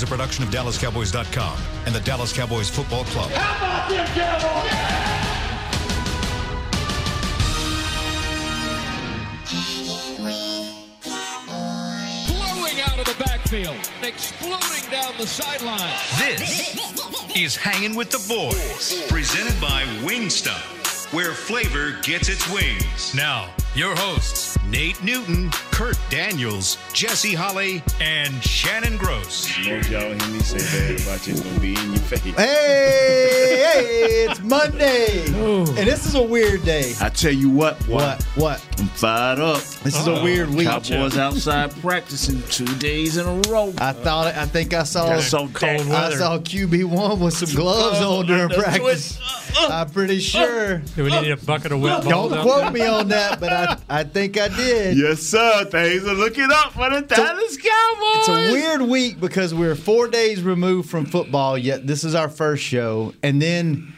is a production of DallasCowboys.com and the Dallas Cowboys Football Club. How about them Cowboys? blowing out of the backfield, exploding down the sideline. This is Hanging with the Boys, presented by Wingstop, where flavor gets its wings. Now, your hosts, Nate Newton, Kurt Daniels, Jesse Holley, and Shannon Gross. Most y'all hear me say bad about you, it's gonna be in your face. Hey, hey, it's Monday. And this is a weird day. I tell you what, What? What? I'm fired up. This is a weird week. Cowboys outside practicing two days in a row. I thought I think I saw Got so cold I saw QB one with some gloves on during practice. Uh, uh. I'm pretty sure. Do we need a bucket of wet Don't quote there? me on that, but I, I think I did. Yes, sir. Things are looking up for the Dallas Cowboys. It's a weird week because we're four days removed from football, yet this is our first show, and then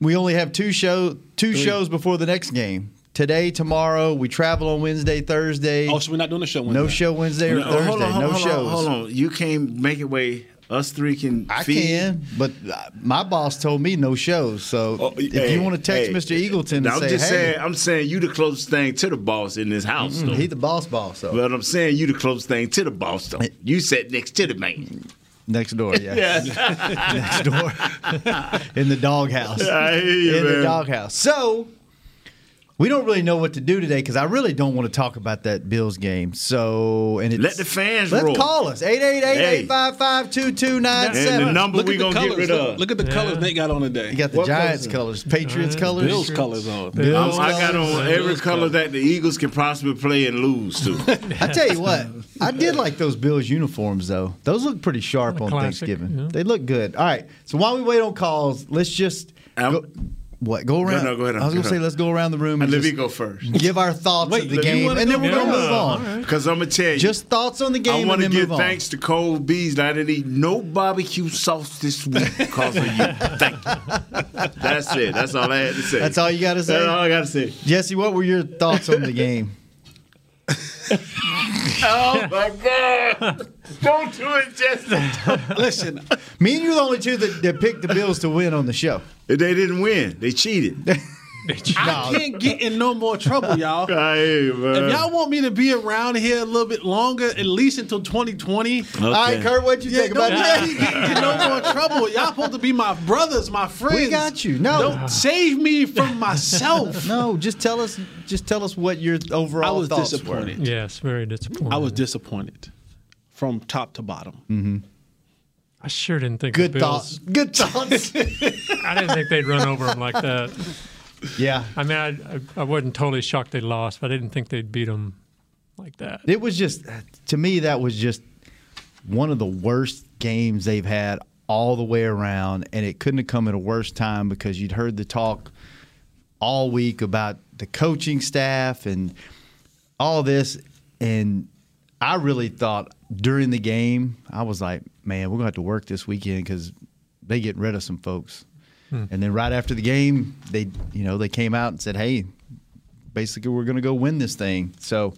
we only have two show two shows before the next game. Today, tomorrow, we travel on Wednesday, Thursday. Oh, so we're not doing the show Wednesday. no show Wednesday or No, Thursday. hold on, hold no on, shows. Hold on. You can't make it way. Us three can. I feed. can, but uh, my boss told me no shows. So Oh, if hey, you want to text hey. Mr. Eagleton and I'm say, just "Hey, saying. I'm saying you the closest thing to the boss in this house. though. he the boss, boss." So But I'm saying you the closest thing to the boss though. You sat next to the man. next door, yeah, next door, in the doghouse. I hear you, in the man. doghouse. So we don't really know what to do today because I really don't want to talk about that Bills game. So and it's, Let the fans let's roll. call us 888-855-2297. And the number Look we at the gonna colors. get rid look, of. look at the colors Nate got on today. You got the What Giants colors? colors, Patriots uh, colors, Bills colors on. Bills I'm- I got on every color that the Eagles can possibly play and lose to. I tell you what, I did like those Bills uniforms though. Those look pretty sharp on Classic, Thanksgiving. yeah. They look good. All right. So while we wait on calls, let's just go, what go around. no, no, go ahead, I was go gonna say let's go around the room and Let me go first. give our thoughts Wait, of the game, and then we're gonna move on. Because I'm gonna tell you, Just thoughts on the game, I want to and then give thanks to Cole Beasley. I didn't eat no barbecue sauce this week because of you. Thank you. That's it. That's all I had to say. That's all you got to say. That's all I got to say. Jesse, what were your thoughts on the game? Oh my God! Don't do it, Jesse. Listen, Me and you are the only two that, that picked the Bills to win on the show. They didn't win. They cheated. I can't get in no more trouble, y'all. I hear you, man. If y'all want me to be around here a little bit longer, at least until 2020, All right, Kurt, what'd you yeah, think don't about let me that? get in no more trouble. Y'all supposed to be my brothers, my friends. We got you. No. Don't ah. save me from myself. No, just tell us. Just tell us what your overall I was thoughts disappointed. Yes, very disappointing. I was disappointed from top to bottom. Mm-hmm. I sure didn't think were. Good thoughts. Good thoughts. I didn't think they'd run over them like that. yeah, I mean, I, I, I wasn't totally shocked they lost, but I didn't think they'd beat them like that. it was just uh, to me that was just one of the worst games they've had all the way around, and it couldn't have come at a worse time because you'd heard the talk all week about the coaching staff and all this, and I really thought during the game I was like, man, we're gonna have to work this weekend because they get rid of some folks. And then right after the game, they you know they came out and said, hey, basically we're gonna go win this thing. So.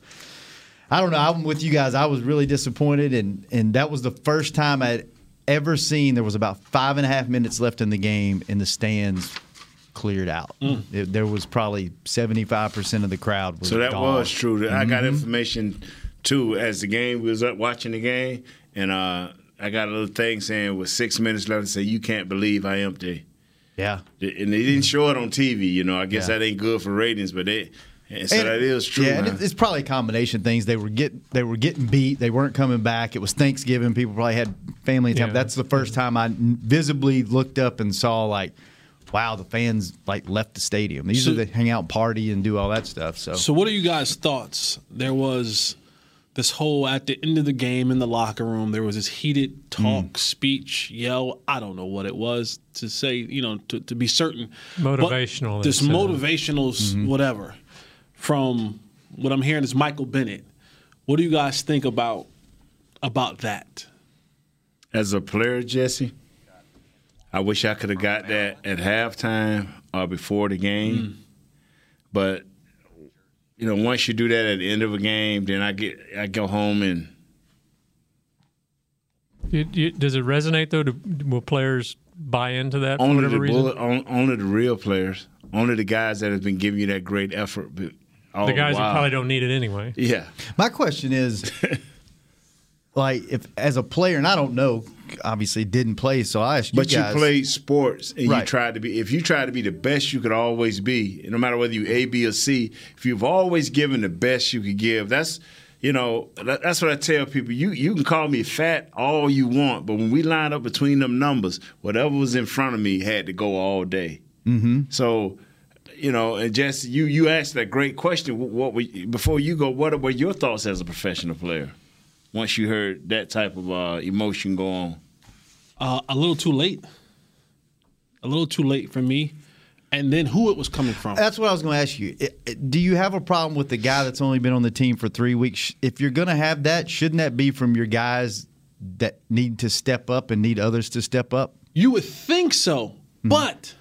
I don't know. I'm with you guys. I was really disappointed, and and that was the first time I'd ever seen there was about five and a half minutes left in the game, and the stands cleared out. It- there was probably 75 percent of the crowd was So that gone. was true. I Mm-hmm. got information too as the game we was up watching the game, and uh, I got a little thing saying with six minutes left, and say you can't believe how empty. Yeah. And they didn't show it on TV. You know, I guess Yeah. that ain't good for ratings, but they. And so And- that is true. Yeah, and it's probably a combination of things. They were get they were getting beat. They weren't coming back. It was Thanksgiving. People probably had family time. Yeah. That's the first time I visibly looked up and saw like, wow, the fans like left the stadium. Usually So- they hang out, party, and do all that stuff. So, So, what are you guys' thoughts? There was this whole at the end of the game in the locker room. There was this heated talk, mm. speech, yell. I don't know what it was to say. You know, to, to be certain. But Motivational, This they said. motivational, s mm-hmm. whatever. From what I'm hearing is Michael Bennett. What do you guys think about about that? As a player, Jesse, I wish I could have got that at halftime or before the game. Mm. But you know, once you do that at the end of a game, then I get I go home and You, you, does it resonate though? Do, will players buy into that for Only whatever the reason? bullet, on, only the real players, only the guys that have been giving you that great effort. all the guys while. who probably don't need it anyway. Yeah, My question is, like, if as a player, and I don't know, obviously didn't play, so I asked you but guys. you played sports and Right. you tried to be. If you try to be the best you could always be, no matter whether you A, B, or C, if you've always given the best you could give, that's you know that, that's what I tell people. You you can call me fat all you want, but when we line up between them numbers, whatever was in front of me had to go all day. Mm-hmm. So. You know, and Jesse, you you asked that great question. What, what were, before you go? What were your thoughts as a professional player? Once you heard that type of uh, emotion go on, Uh, a little too late. A little too late for me. And then who it was coming from. That's what I was going to ask you. It- it- Do you have a problem with the guy that's only been on the team for three weeks? If you're going to have that, shouldn't that be from your guys that need to step up and need others to step up? You would think so, but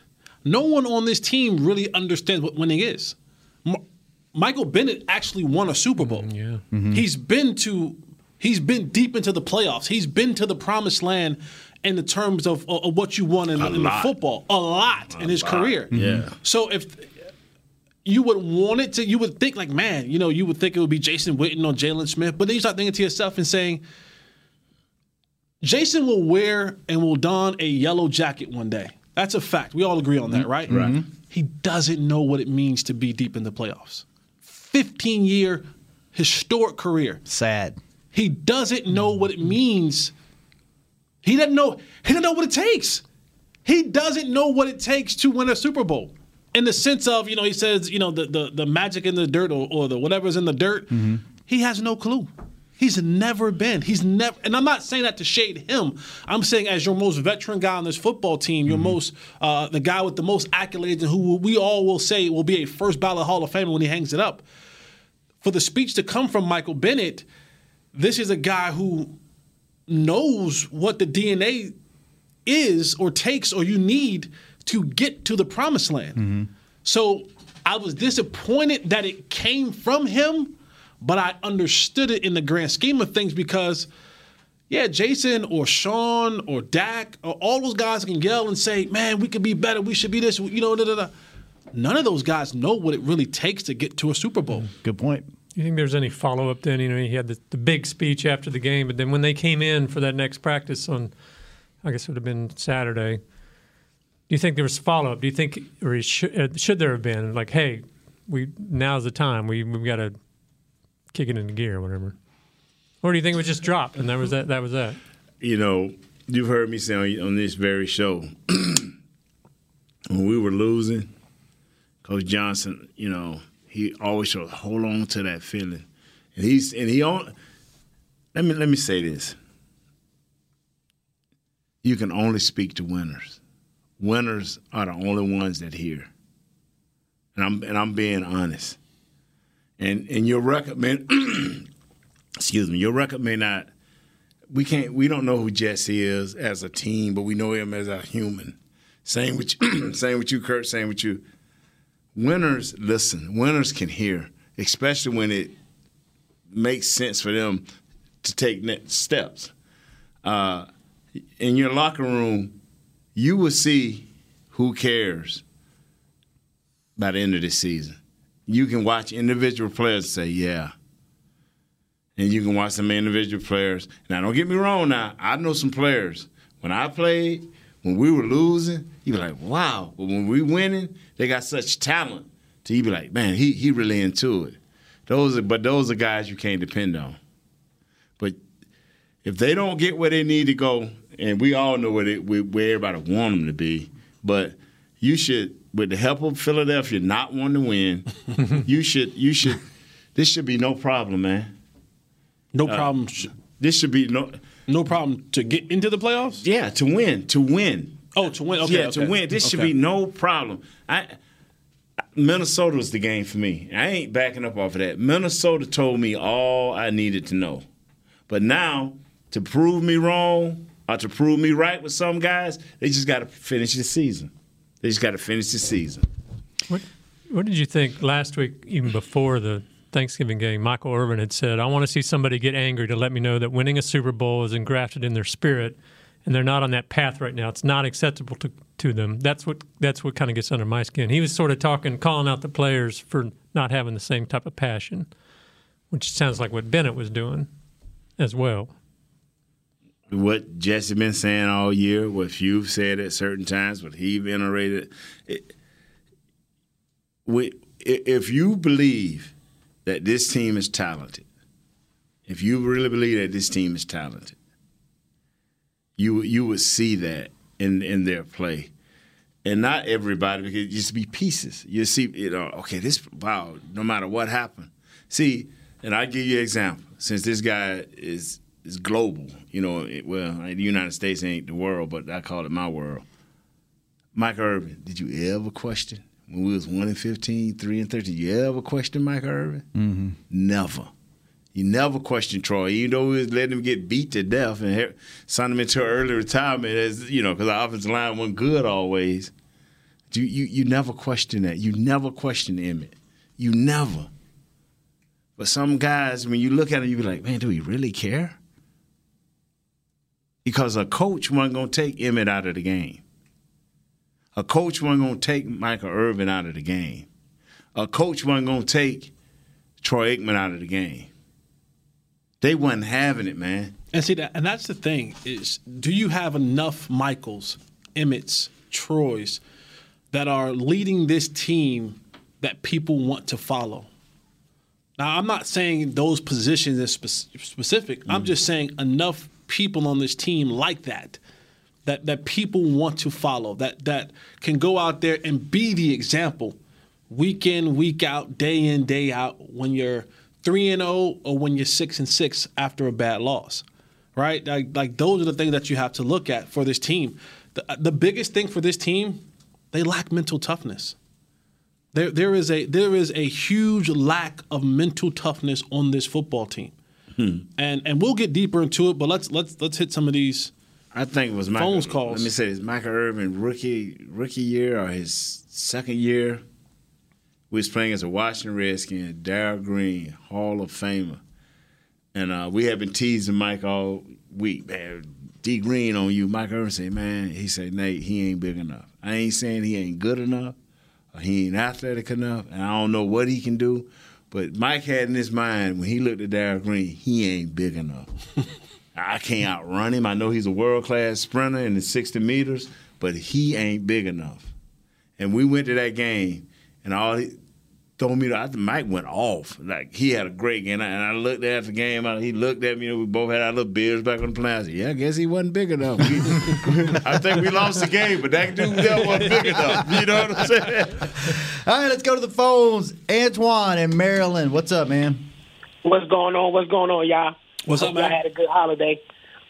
no one on this team really understands what winning is. M- Michael Bennett actually won a Super Bowl. Yeah. He's been to he's been deep into the playoffs. He's been to the promised land in the terms of, of, of what you won in, in the football. A lot in his career. Mm-hmm. Yeah. So if you would want it to, you would think like, man, you know, you would think it would be Jason Witten or Jaylon Smith, but then you start thinking to yourself and saying, Jason will wear and will don a yellow jacket one day. That's a fact. We all agree on that, mm-hmm. right? Right. He doesn't know what it means to be deep in the playoffs. 15 year historic career. Sad. He doesn't know what it means. He doesn't know. He doesn't know what it takes. He doesn't know what it takes to win a Super Bowl. In the sense of, you know, he says, you know, the the, the magic in the dirt or, or the whatever's in the dirt. He has no clue. He's never been. He's never. And I'm not saying that to shade him. I'm saying as your most veteran guy on this football team, your most uh, the guy with the most accolades and who we all will say will be a first ballot Hall of Famer when he hangs it up. For the speech to come from Michael Bennett, this is a guy who knows what the DNA is or takes or you need to get to the promised land. Mm-hmm. So I was disappointed that it came from him, but I understood it in the grand scheme of things because, yeah, Jason or Sean or Dak or all those guys can yell and say, man, we could be better. We should be this, you know, da, da, da. None of those guys know what it really takes to get to a Super Bowl. Mm-hmm. Good point. You think there's any follow up then? You know, he had the, the big speech after the game, but then when they came in for that next practice on, I guess it would have been Saturday. Do you think there was follow up? Do you think, or should, uh, should there have been like, hey, we now's the time we we've got to kick it into gear or whatever, or do you think it was just dropped and that was that that was that? you know, you've heard me say on, on this very show when we were losing, Coach Johnson, you know, he always showed hold on to that feeling, and he's and he on. Let me let me say this. You can only speak to winners. Winners are the only ones that hear. And I'm and I'm being honest. And and your record may excuse me, your record may not we can't we don't know who Jesse is as a team, but we know him as a human. Same with you, same with you, Kurt. Same with you. Winners listen. Winners can hear, especially when it makes sense for them to take next steps. Uh, in your locker room, you will see who cares by the end of the season. You can watch individual players say, "Yeah." and you can watch some individual players. Now, don't get me wrong. Now, I know some players. When I played, when we were losing, you be like, "Wow!" But when we winning, they got such talent. To you be like, "Man, he he really into it." Those, are, but those are guys you can't depend on. But if they don't get where they need to go, and we all know where, they, where everybody want them to be, but you should, with the help of Philadelphia not wanting to win, you should you should. This should be no problem, man. No uh, problem. sh- This should be no. No problem to get into the playoffs. Yeah, to win, to win. Oh, to win. Okay, yeah, to win. This should be no problem. I Minnesota was the game for me. I ain't backing up off of that. Minnesota told me all I needed to know. But now, to prove me wrong or to prove me right with some guys, they just got to finish the season. They just got to finish the season. What what did you think last week, even before the Thanksgiving game, Michael Irvin had said, "I want to see somebody get angry to let me know that winning a Super Bowl is engrafted in their spirit, and they're not on that path right now. It's not acceptable to to them. That's what that's what kind of gets under my skin." He was sort of talking, calling out the players for not having the same type of passion, which sounds like what Bennett was doing as well. What Jesse been saying all year, what you've said at certain times, what he venerated. It, if you believe that this team is talented, if you really believe that this team is talented, you you would see that in in their play, and not everybody because it just be pieces. You see, you know, okay, this wow, no matter what happened. See, and I give you an example. Since this guy is is global, you know, it, well, the United States ain't the world, but I call it my world. Mike Irvin, did you ever question when we was one and 15, 3 and 13, you ever question Mike Irvin? Mm-hmm. Never. You never question Troy, even though we was letting him get beat to death and signed him into early retirement as you know because the offensive line wasn't good always. You you you never question that. You never question Emmitt. You never. But some guys, when you look at it, you be like, man, do he really care? Because a coach wasn't gonna take Emmitt out of the game. A coach wasn't going to take Michael Irvin out of the game. A coach wasn't going to take Troy Aikman out of the game. They wasn't having it, man. And see that, and that's the thing is, do you have enough Michaels, Emmitts, Troys that are leading this team that people want to follow? Now, I'm not saying those positions is spe- specific. Mm. I'm just saying enough people on this team like that that that people want to follow, that that can go out there and be the example week in, week out, day in, day out when you're 3 and 0 or when you're 6 and 6 after a bad loss. Right? Like like those are the things that you have to look at for this team. The, the biggest thing for this team, they lack mental toughness. There there is a there is a huge lack of mental toughness on this football team. Hmm. And and we'll get deeper into it, but let's let's let's hit some of these I think it was Michael, phones calls. Let me say this: Michael Irvin rookie rookie year or his second year. We was playing as a Washington Redskin, Darrell Green, Hall of Famer, and uh, we had been teasing Mike all week. Man, D Green on you. Mike Irvin said, "Man," he said, "Nate, he ain't big enough. I ain't saying he ain't good enough, or he ain't athletic enough, and I don't know what he can do." But Mike had in his mind when he looked at Darrell Green, he ain't big enough. I can't outrun him. I know he's a world class sprinter in the 60 meters, but he ain't big enough. And we went to that game, and all he told me, I think Mike went off. Like he had a great game, and I looked at the game. and He looked at me. You know, we both had our little beers back on the plaza. Yeah, I guess he wasn't big enough. I think we lost the game, but that dude there wasn't big enough. You know what I'm saying? All right, let's go to the phones. Antoine in Maryland, what's up, man? What's going on? What's going on, y'all? What's up, man? I had a good holiday.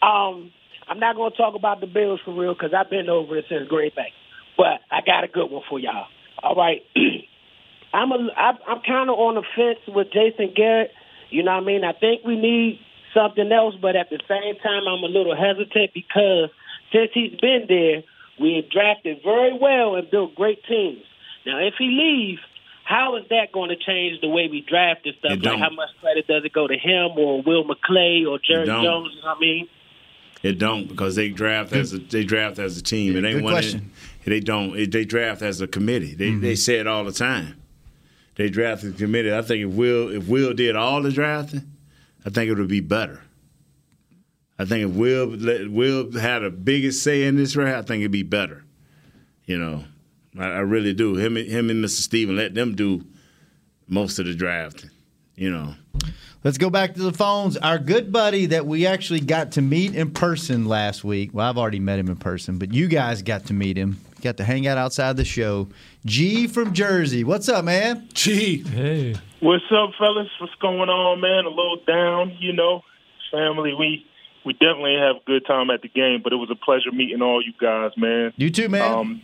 Um, I'm not going to talk about the Bills for real because I've been over it since Green Bay. But I got a good one for y'all. All right. I'm a, I'm kind of on the fence with Jason Garrett. You know what I mean? I think we need something else, but at the same time, I'm a little hesitant because since he's been there, we have drafted very well and built great teams. Now, if he leaves, how is that going to change the way we draft and stuff? Like how much credit does it go to him or Will McClay or Jerry Jones? You know what I mean? It don't because they draft as a they draft as a team. it ain't Good one. question. They don't. It, they draft as a committee. They mm-hmm. they say it all the time. They draft as a committee. I think if Will if Will did all the drafting, I think it would be better. I think if Will Will had a biggest say in this draft, I think it'd be better. You know, I, I really do. Him, him and Mr. Steven, let them do most of the drafting. You know. Let's go back to the phones. Our good buddy that we actually got to meet in person last week. Well, I've already met him in person, but you guys got to meet him. Got to hang out outside the show. G from Jersey. What's up, man? G. Hey. What's up, fellas? What's going on, man? A little down, you know. Family, we we definitely have a good time at the game, but it was a pleasure meeting all you guys, man. You too, man. Um,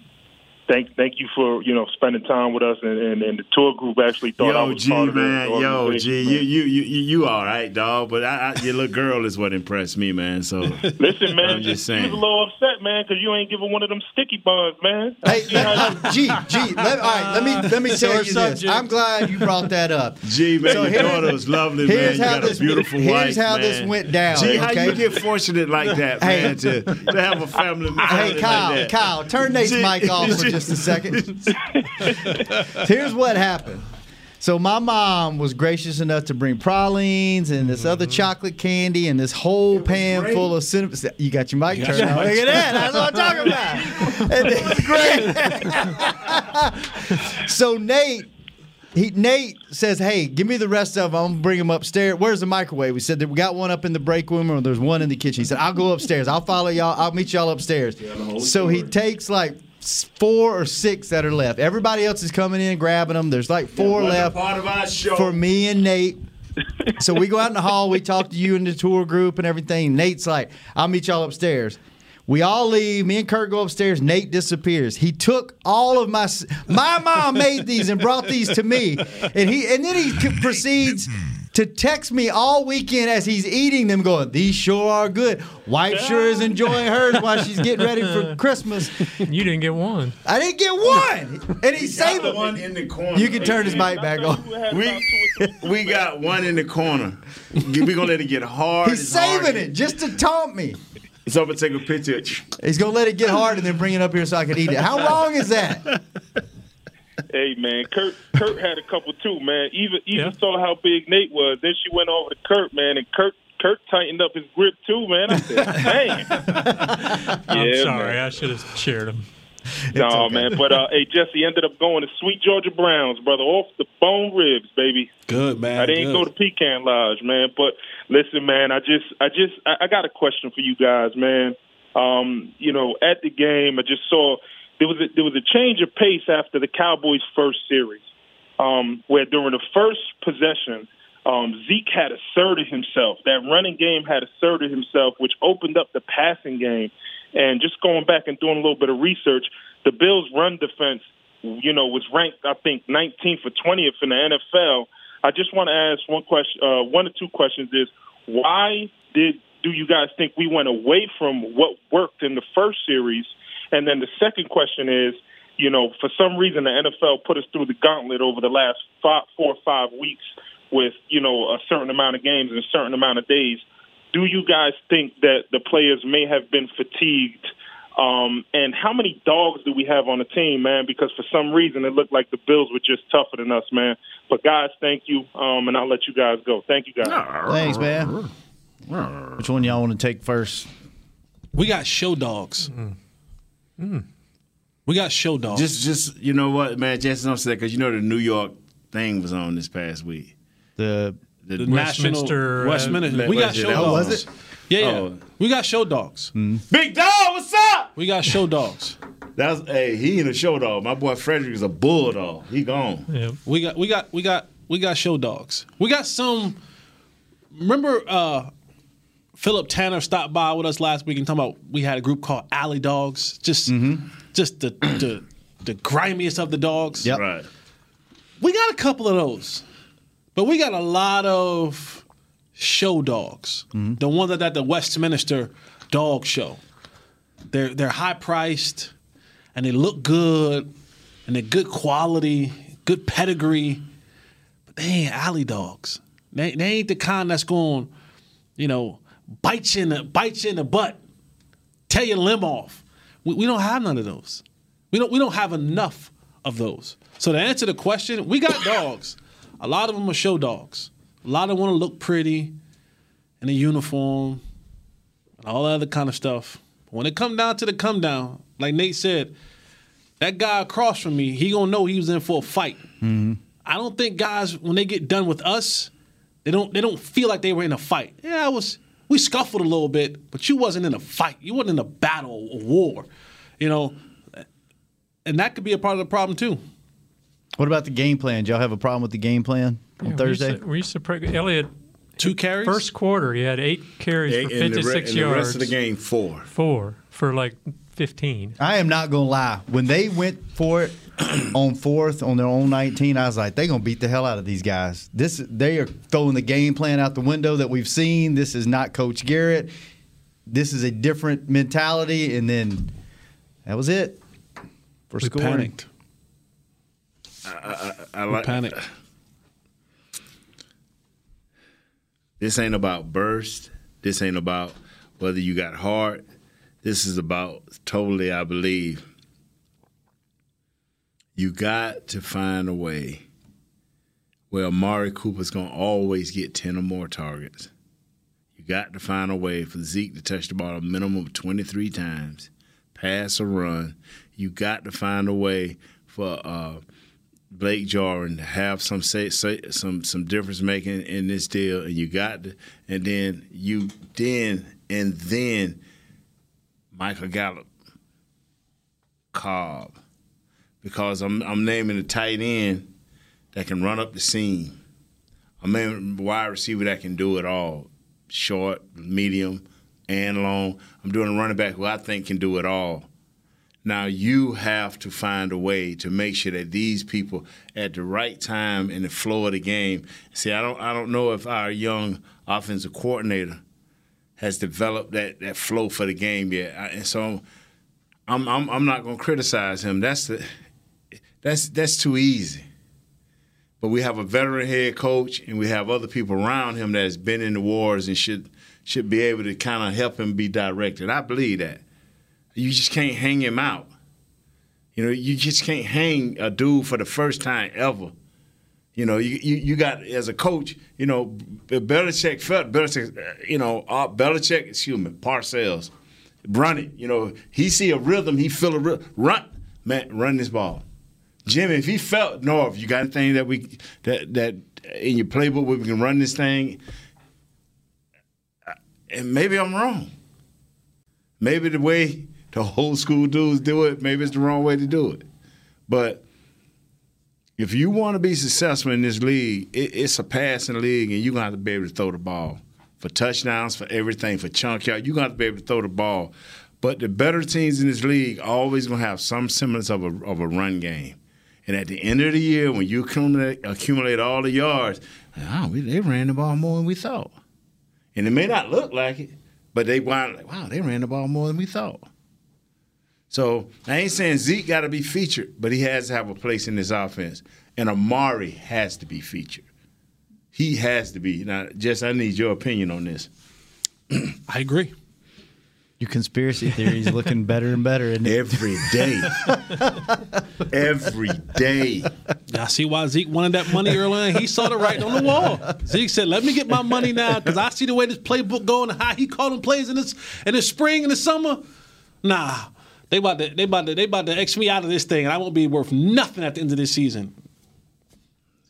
thank thank you for you know spending time with us, and, and, and the tour group actually thought I was G part of the man, yo, G, man. you you you you you all right, dog? But I, I, your little girl is what impressed me, man. So Listen, man, I'm just you was saying. a little upset, man, because you ain't giving one of them sticky buns, man. Hey, let, G, G, let, all right, let me let me tell you this. subject. I'm glad you brought that up. G man, So your here- daughter was lovely, man. here's You how got this- a beautiful here's wife, how man. this went down, G, how okay? you get fortunate like that, Hey. man, to, to have a family. Hey, Kyle, like that. Kyle, turn Nate's mic off for just a second. Here's what happened. So my mom was gracious enough to bring pralines and this other mm-hmm. chocolate candy and this whole pan great. full of cinnamon. You got your mic got turned on. Look at that. That's what I'm talking about. And it was great. so Nate. He, Nate says, "Hey, give me the rest of them. I'm gonna bring them upstairs. Where's the microwave?" We said that we got one up in the break room, or there's one in the kitchen. He said, "I'll go upstairs. I'll follow y'all. I'll meet y'all upstairs." so he takes like four or six that are left. Everybody else is coming in, grabbing them. There's like four left Part of our show. for me and Nate. so we go out in the hall. We talk to you and the tour group and everything. Nate's like, "I'll meet y'all upstairs." We all leave. Me and Kurt go upstairs. Nate disappears. He took all of my. My mom made these and brought these to me, and he and then he proceeds to text me all weekend as he's eating them, going, "These sure are good." Wife sure is enjoying hers while she's getting ready for Christmas. You didn't get one. I didn't get one, and he's Got saving one in the corner. You can turn his mic back on. We we got one in the corner. We gonna let it get hard. He's It's hard. saving it just to taunt me. So I'm gonna take a picture. He's gonna let it get hard and then bring it up here so I can eat it. How wrong is that? Hey man, Kurt Kurt had a couple too, man. Even even Yeah. saw how big Nate was. Then she went over to Kurt, man, and Kurt Kurt tightened up his grip too, man. I said, man. I'm Yeah, sorry. man. I should have cheered him. No, okay. man. But uh, hey, Jesse ended up going to Sweet Georgia Browns, brother, off the bone ribs, baby. Good man. I didn't good. go to Pecan Lodge, man. But listen, man, I just, I just, I, I got a question for you guys, man. Um, you know, at the game, I just saw there was a, there was a change of pace after the Cowboys' first series, um, where during the first possession, um, Zeke had asserted himself. That running game had asserted himself, which opened up the passing game. And just going back and doing a little bit of research, the Bills' run defense, you know, was ranked I think 19th or 20th in the NFL. I just want to ask one question, uh, one or two questions: Is why did do you guys think we went away from what worked in the first series? And then the second question is, you know, for some reason the NFL put us through the gauntlet over the last five, four or five weeks with you know a certain amount of games and a certain amount of days. Do you guys think that the players may have been fatigued? Um, and how many dogs do we have on the team, man? Because for some reason it looked like the Bills were just tougher than us, man. But guys, thank you, um, and I'll let you guys go. Thank you, guys. Thanks, man. Which one y'all want to take first? We got show dogs. We got show dogs. Just, just you know what, man. Just don't say because you know the New York thing was on this past week. The The, the national Westminster, uh, Westminster. we got show Oh, dogs. was it? Yeah, yeah. Oh. We got show dogs. big dog, what's up? We got show dogs. That's hey, he in a show dog. My boy Frederick is a bulldog. He gone. Yeah. We got we got we got we got show dogs. We got some. Remember, uh, Philip Tanner stopped by with us last week and talking about we had a group called Alley Dogs. Just mm-hmm. just the, the the grimiest of the dogs. Yep. Right. We got a couple of those, but we got a lot of show dogs. Mm-hmm. The ones that at the Westminster Dog Show. They're they're high priced, and they look good, and they're good quality, good pedigree, but they ain't alley dogs. They, they ain't the kind that's going, you know, bite you in the bite you in the butt, tear your limb off. We, we don't have none of those. We don't we don't have enough of those. So to answer the question, we got dogs. A lot of them are show dogs. A lot of them want to look pretty in a uniform and all that other kind of stuff. But when it come down to the come down, like Nate said, that guy across from me, he gonna know he was in for a fight. Mm-hmm. I don't think guys when they get done with us, they don't they don't feel like they were in a fight. Yeah, I was we scuffled a little bit, but you wasn't in a fight. You wasn't in a battle, a war. You know, and that could be a part of the problem too. What about the game plan? Did y'all have a problem with the game plan on Yeah, Thursday? We used to, we used to pray, Elliott, Two carries. first quarter, he had eight carries And for the, re- 56 and the yards. rest of the game four. Four for like 15. I am not gonna lie. When they went for it on fourth on their own 19, I was like, they're gonna beat the hell out of these guys. This they are throwing the game plan out the window that we've seen. This is not Coach Garrett. This is a different mentality, and then that was it for We scoring. panicked. I We like panicked. This ain't about burst. This ain't about whether you got heart. This is about totally, I believe. You got to find a way where Amari Cooper's going to always get 10 or more targets. You got to find a way for Zeke to touch the ball a minimum of 23 times, pass or run. You got to find a way for uh, Blake Jarwin to have some say, say some some difference making in this deal, and you got to, and then you then and then Michael Gallup, Cobb, because I'm I'm naming a tight end that can run up the seam. I'm naming a wide receiver that can do it all, short, medium, and long. I'm doing a running back who I think can do it all. Now you have to find a way to make sure that these people at the right time in the flow of the game. See, I don't I don't know if our young offensive coordinator has developed that, that flow for the game yet. I, and so I'm I'm I'm not going to criticize him. That's the that's that's too easy. But we have a veteran head coach and we have other people around him that has been in the wars and should should be able to kind of help him be directed. I believe that. You just can't hang him out. You know, you just can't hang a dude for the first time ever. You know, you, you, you got as a coach, you know, Belichick felt Belichick, uh, you know, uh, Belichick, excuse me, Parcells, run it. You know, he see a rhythm, he feel a rhythm, run, man, run this ball. Jimmy, if he felt North, you got anything that we that that in your playbook we can run this thing, and maybe I'm wrong. Maybe the way the old school dudes do it, maybe it's the wrong way to do it. But if you want to be successful in this league, it, it's a passing league, and you're gonna have to be able to throw the ball for touchdowns, for everything, for chunk yard. You're gonna have to be able to throw the ball. But the better teams in this league always gonna have some semblance of a of a run game. And at the end of the year, when you accumulate, accumulate all the yards, oh, we, they ran the ball more than we thought. And it may not look like it, but they wind like, wow, they ran the ball more than we thought. So I ain't saying Zeke got to be featured, but he has to have a place in this offense. And Amari has to be featured. He has to be. Now, Jess, I need your opinion on this. I agree. Your conspiracy theory is looking better and better. Isn't it? Every day. Every day. Y'all see why Zeke wanted that money earlier? He saw the writing on the wall. Zeke said, "Let me get my money now because I see the way this playbook going and how he calling plays in this in the spring and the summer. Nah, they about to they about to they about to X me out of this thing, and I won't be worth nothing at the end of this season.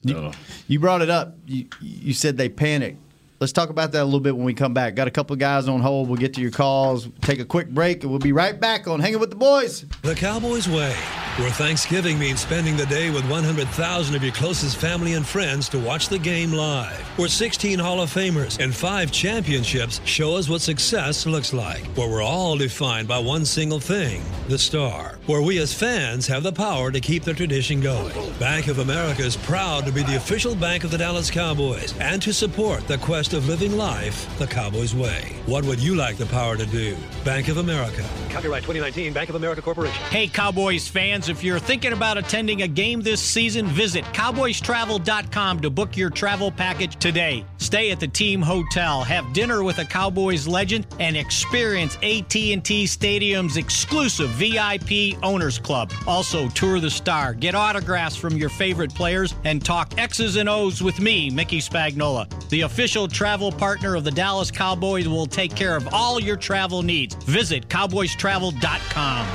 Uh, You brought it up. You, you said they panicked. Let's talk about that a little bit when we come back. Got a couple of guys on hold. We'll get to your calls. Take a quick break, and we'll be right back on Hanging with the Boys. The Cowboys Way, where Thanksgiving means spending the day with 100,000 of your closest family and friends to watch the game live. Where 16 Hall of Famers and five championships show us what success looks like. Where we're all defined by one single thing the star. Where we as fans have the power to keep the tradition going. Bank of America is proud to be the official bank of the Dallas Cowboys and to support the quest of living life the Cowboys Way. What would you like the power to do? Bank of America. Copyright 2019 Bank of America Corporation. Hey, Cowboys fans, if you're thinking about attending a game this season, visit cowboystravel.com to book your travel package today. Stay at the team hotel, have dinner with a Cowboys legend, and experience AT&T Stadium's exclusive VIP Owners Club. Also, tour the star, get autographs from your favorite players, and talk X's and O's with me, Mickey Spagnola. The official travel partner of the Dallas Cowboys will take care of all your travel needs. Visit cowboystravel.com.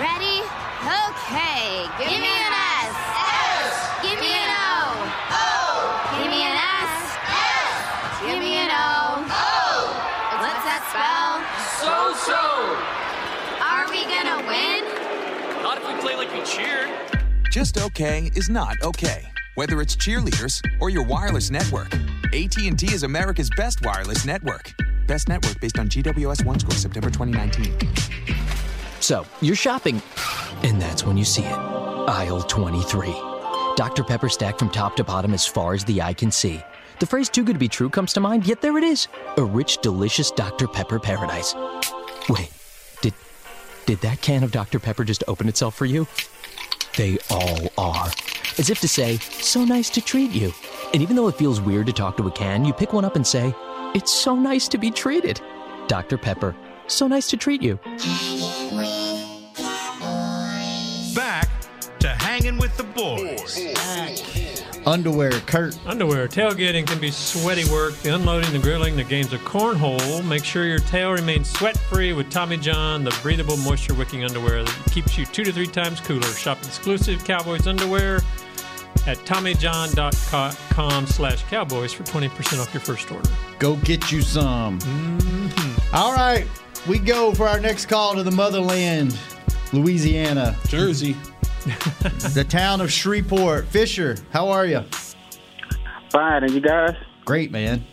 Ready? Okay. Give, me an we play cheered. Just okay is not okay. Whether it's cheerleaders or your wireless network, AT&T is America's best wireless network. Best network based on GWS One score September 2019. So you're shopping, and that's when you see it. Aisle 23. Dr. Pepper stacked from top to bottom as far as the eye can see. The phrase too good to be true comes to mind, yet there it is. A rich, delicious Dr. Pepper paradise. Wait, did did that can of Dr. Pepper just open itself for you? They all are. As if to say, so nice to treat you. And even though it feels weird to talk to a can, you pick one up and say, it's so nice to be treated. Dr. Pepper, so nice to treat you. Back to hanging with the boys. Underwear, Kurt. Underwear. Tailgating can be sweaty work. The unloading, the grilling, the games of cornhole. Make sure your tail remains sweat free with Tommy John, the breathable, moisture wicking underwear that keeps you two to three times cooler. Shop exclusive Cowboys underwear at TommyJohn.com slash Cowboys for 20% off your first order. Go get you some. Mm-hmm. All right, we go for our next call to the motherland, Louisiana, Jersey, the town of Shreveport. Fisher, how are you? Fine, and you guys? Great, man.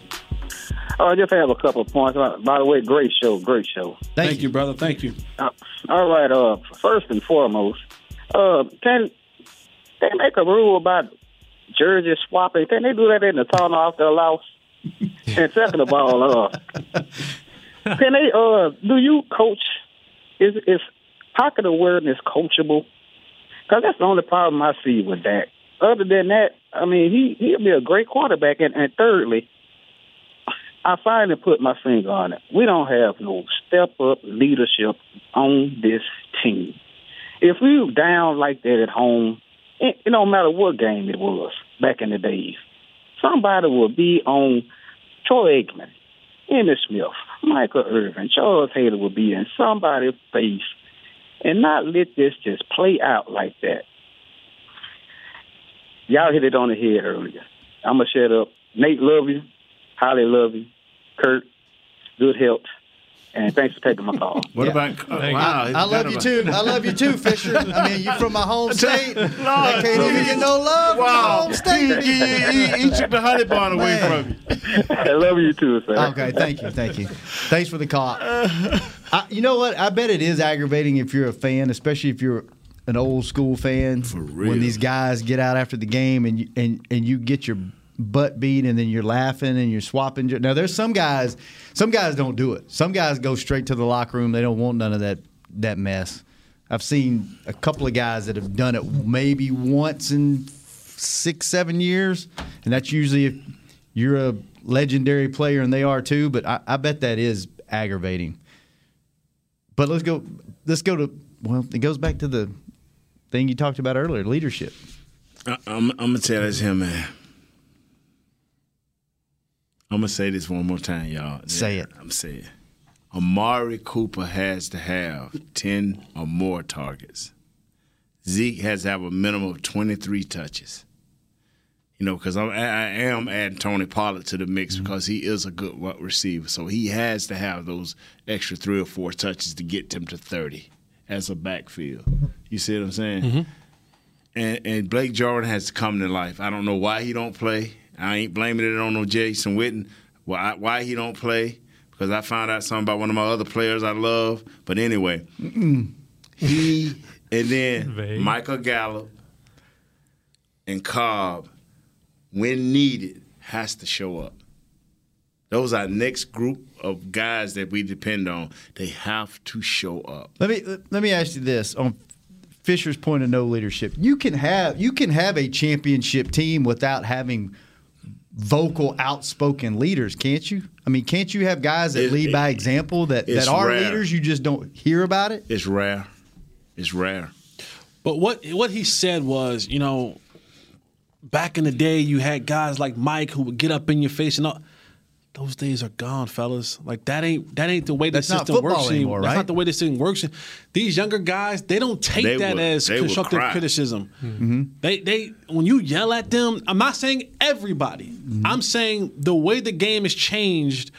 Oh, I just have a couple of points. By the way, great show, great show. Thank, you. brother. Thank you. Uh, all right. Uh, first and foremost, uh, can they make a rule about jersey swapping? Can they do that in the town after loss? and second of all, uh, can they? Uh, do you coach? Is is pocket awareness coachable? Because that's the only problem I see with that. Other than that, I mean, he he'll be a great quarterback. And, and thirdly, I finally put my finger on it. We don't have no step up leadership on this team. If we were down like that at home, it, it don't matter what game it was back in the days. Somebody will be on Troy Aikman, Emmitt Smith, Michael Irvin, Charles Hayden will be in somebody's face and not let this just play out like that. Y'all hit it on the head earlier. I'm gonna shut up. Nate, love you. Holley, love you. Kurt, good health. And thanks for taking my call. What about? Uh, wow, I love you too. I love you too, Fisher. I mean, you're from my home state. I can't even get no love from my Wow, home state. he, he, he, he took the honey bun away Man. from you. I love you too, sir. Okay, thank you, thank you. Thanks for the call. I, you know what? I bet it is aggravating if you're a fan, especially if you're an old school fan. For real. When these guys get out after the game and you, and and you get your butt beat and then you're laughing and you're swapping. Now there's some guys, some guys don't do it. Some guys go straight to the locker room. They don't want none of that that mess. I've seen a couple of guys that have done it maybe once in six, seven years, and that's usually if you're a legendary player and they are too. But I, I bet that is aggravating. But let's go. Let's go to. Well, it goes back to the thing you talked about earlier: leadership. I, I'm, I'm gonna tell this here, man. I'm gonna say this one more time, y'all. Say it. I'm saying, Amari Cooper has to have ten or more targets. Zeke has to have a minimum of 23 touches. You know, because I, I am adding Tony Pollard to the mix mm-hmm. because he is a good receiver. So he has to have those extra three or four touches to get them to 30 as a backfield. You see what I'm saying? Mm-hmm. And, and Blake Jordan has to come to life. I don't know why he don't play. I ain't blaming it on no Jason Witten. Why why he don't play? Because I found out something about one of my other players I love. But anyway, he and then Vague. Michael Gallup and Cobb, when needed, has to show up. Those are next group of guys that we depend on. They have to show up. Let me let me ask you this on Fisher's point of no leadership. You can have you can have a championship team without having vocal, outspoken leaders, can't you? I mean, can't you have guys that It- lead by example that, that are rare. leaders? You just don't hear about it. It's rare. It's rare. But what what he said was, you know, back in the day, you had guys like Mike who would get up in your face and all. Those days are gone, fellas. Like that ain't that ain't the way the system works anymore, That's not the way the system works. These younger guys, they don't take They that will- as constructive criticism. Mm-hmm. They they when you yell at them, I'm not saying everybody. Mm-hmm. I'm saying the way the game has changed.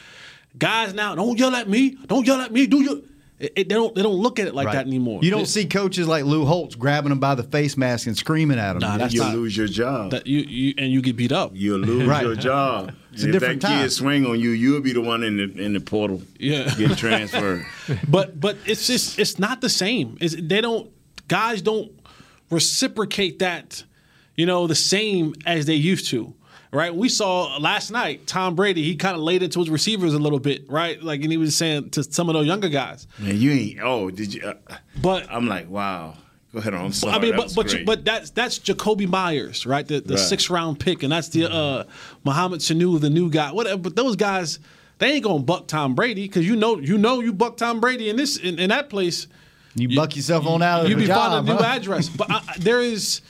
Guys now don't yell at me. Don't yell at me. Do you? It, it- they don't they don't look at it like Right. that anymore. You don't see coaches like Lou Holtz grabbing them by the face mask and screaming at them. Nah, You'll not- lose your job. that you, you and you get beat up. You'll lose Right. your job. It's a if different that time. kid swing on you, you'll be the one in the in the portal. Yeah. getting transferred. but but it's just it's not the same. It's, they don't guys don't reciprocate that, you know, the same as they used to. Right, we saw last night Tom Brady. He kind of laid it to his receivers a little bit, right? Like, and he was saying to some of those younger guys. Man, you ain't. Oh, did you? Uh, but I'm like, wow. Go ahead on. I'm sorry. I mean, but but, great. but that's that's Jakobi Meyers, right? The, the Right. sixth round pick, and that's the uh, Mohamed Sanu, the new guy. Whatever. But those guys, they ain't gonna buck Tom Brady because you know you know you buck Tom Brady in this in, in that place. You buck yourself on out of the way. You the be job, finding a new huh? address, but I, I- there is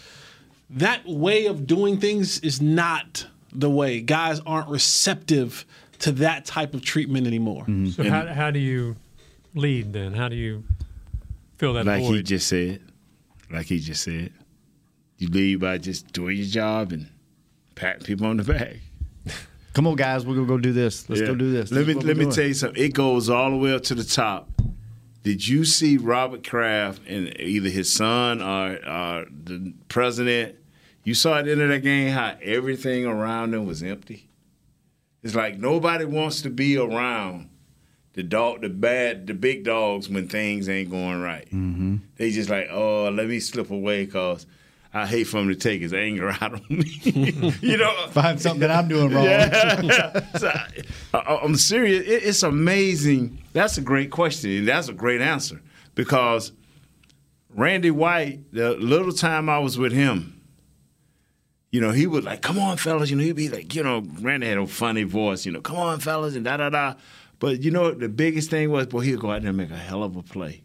that way of doing things is not the way. Guys aren't receptive to that type of treatment anymore. So how, how do you lead then? How do you fill that like he just said, like he just said, you lead by just doing your job and patting people on the back. Come on, guys, we're gonna go do this. Let's Yeah. go do this. Let This me let me doing. tell you something. It goes all the way up to the top. Did you see Robert Kraft and either his son or, or the president? You saw at the end of that game how everything around them was empty. It's like nobody wants to be around the dog, the bad, the big dogs when things ain't going right. Mm-hmm. They just like, oh, let me slip away because I hate for him to take his anger out on me. you know, Find something that I'm doing wrong. Yeah. So, I, I'm serious. It, it's amazing. That's a great question, and that's a great answer because Randy White, the little time I was with him, you know, he would like, "Come on, fellas," you know, he'd be like, you know, Randy had a funny voice, you know, "Come on, fellas," and da da da. But you know, what the biggest thing was, boy, he'd go out there and make a hell of a play.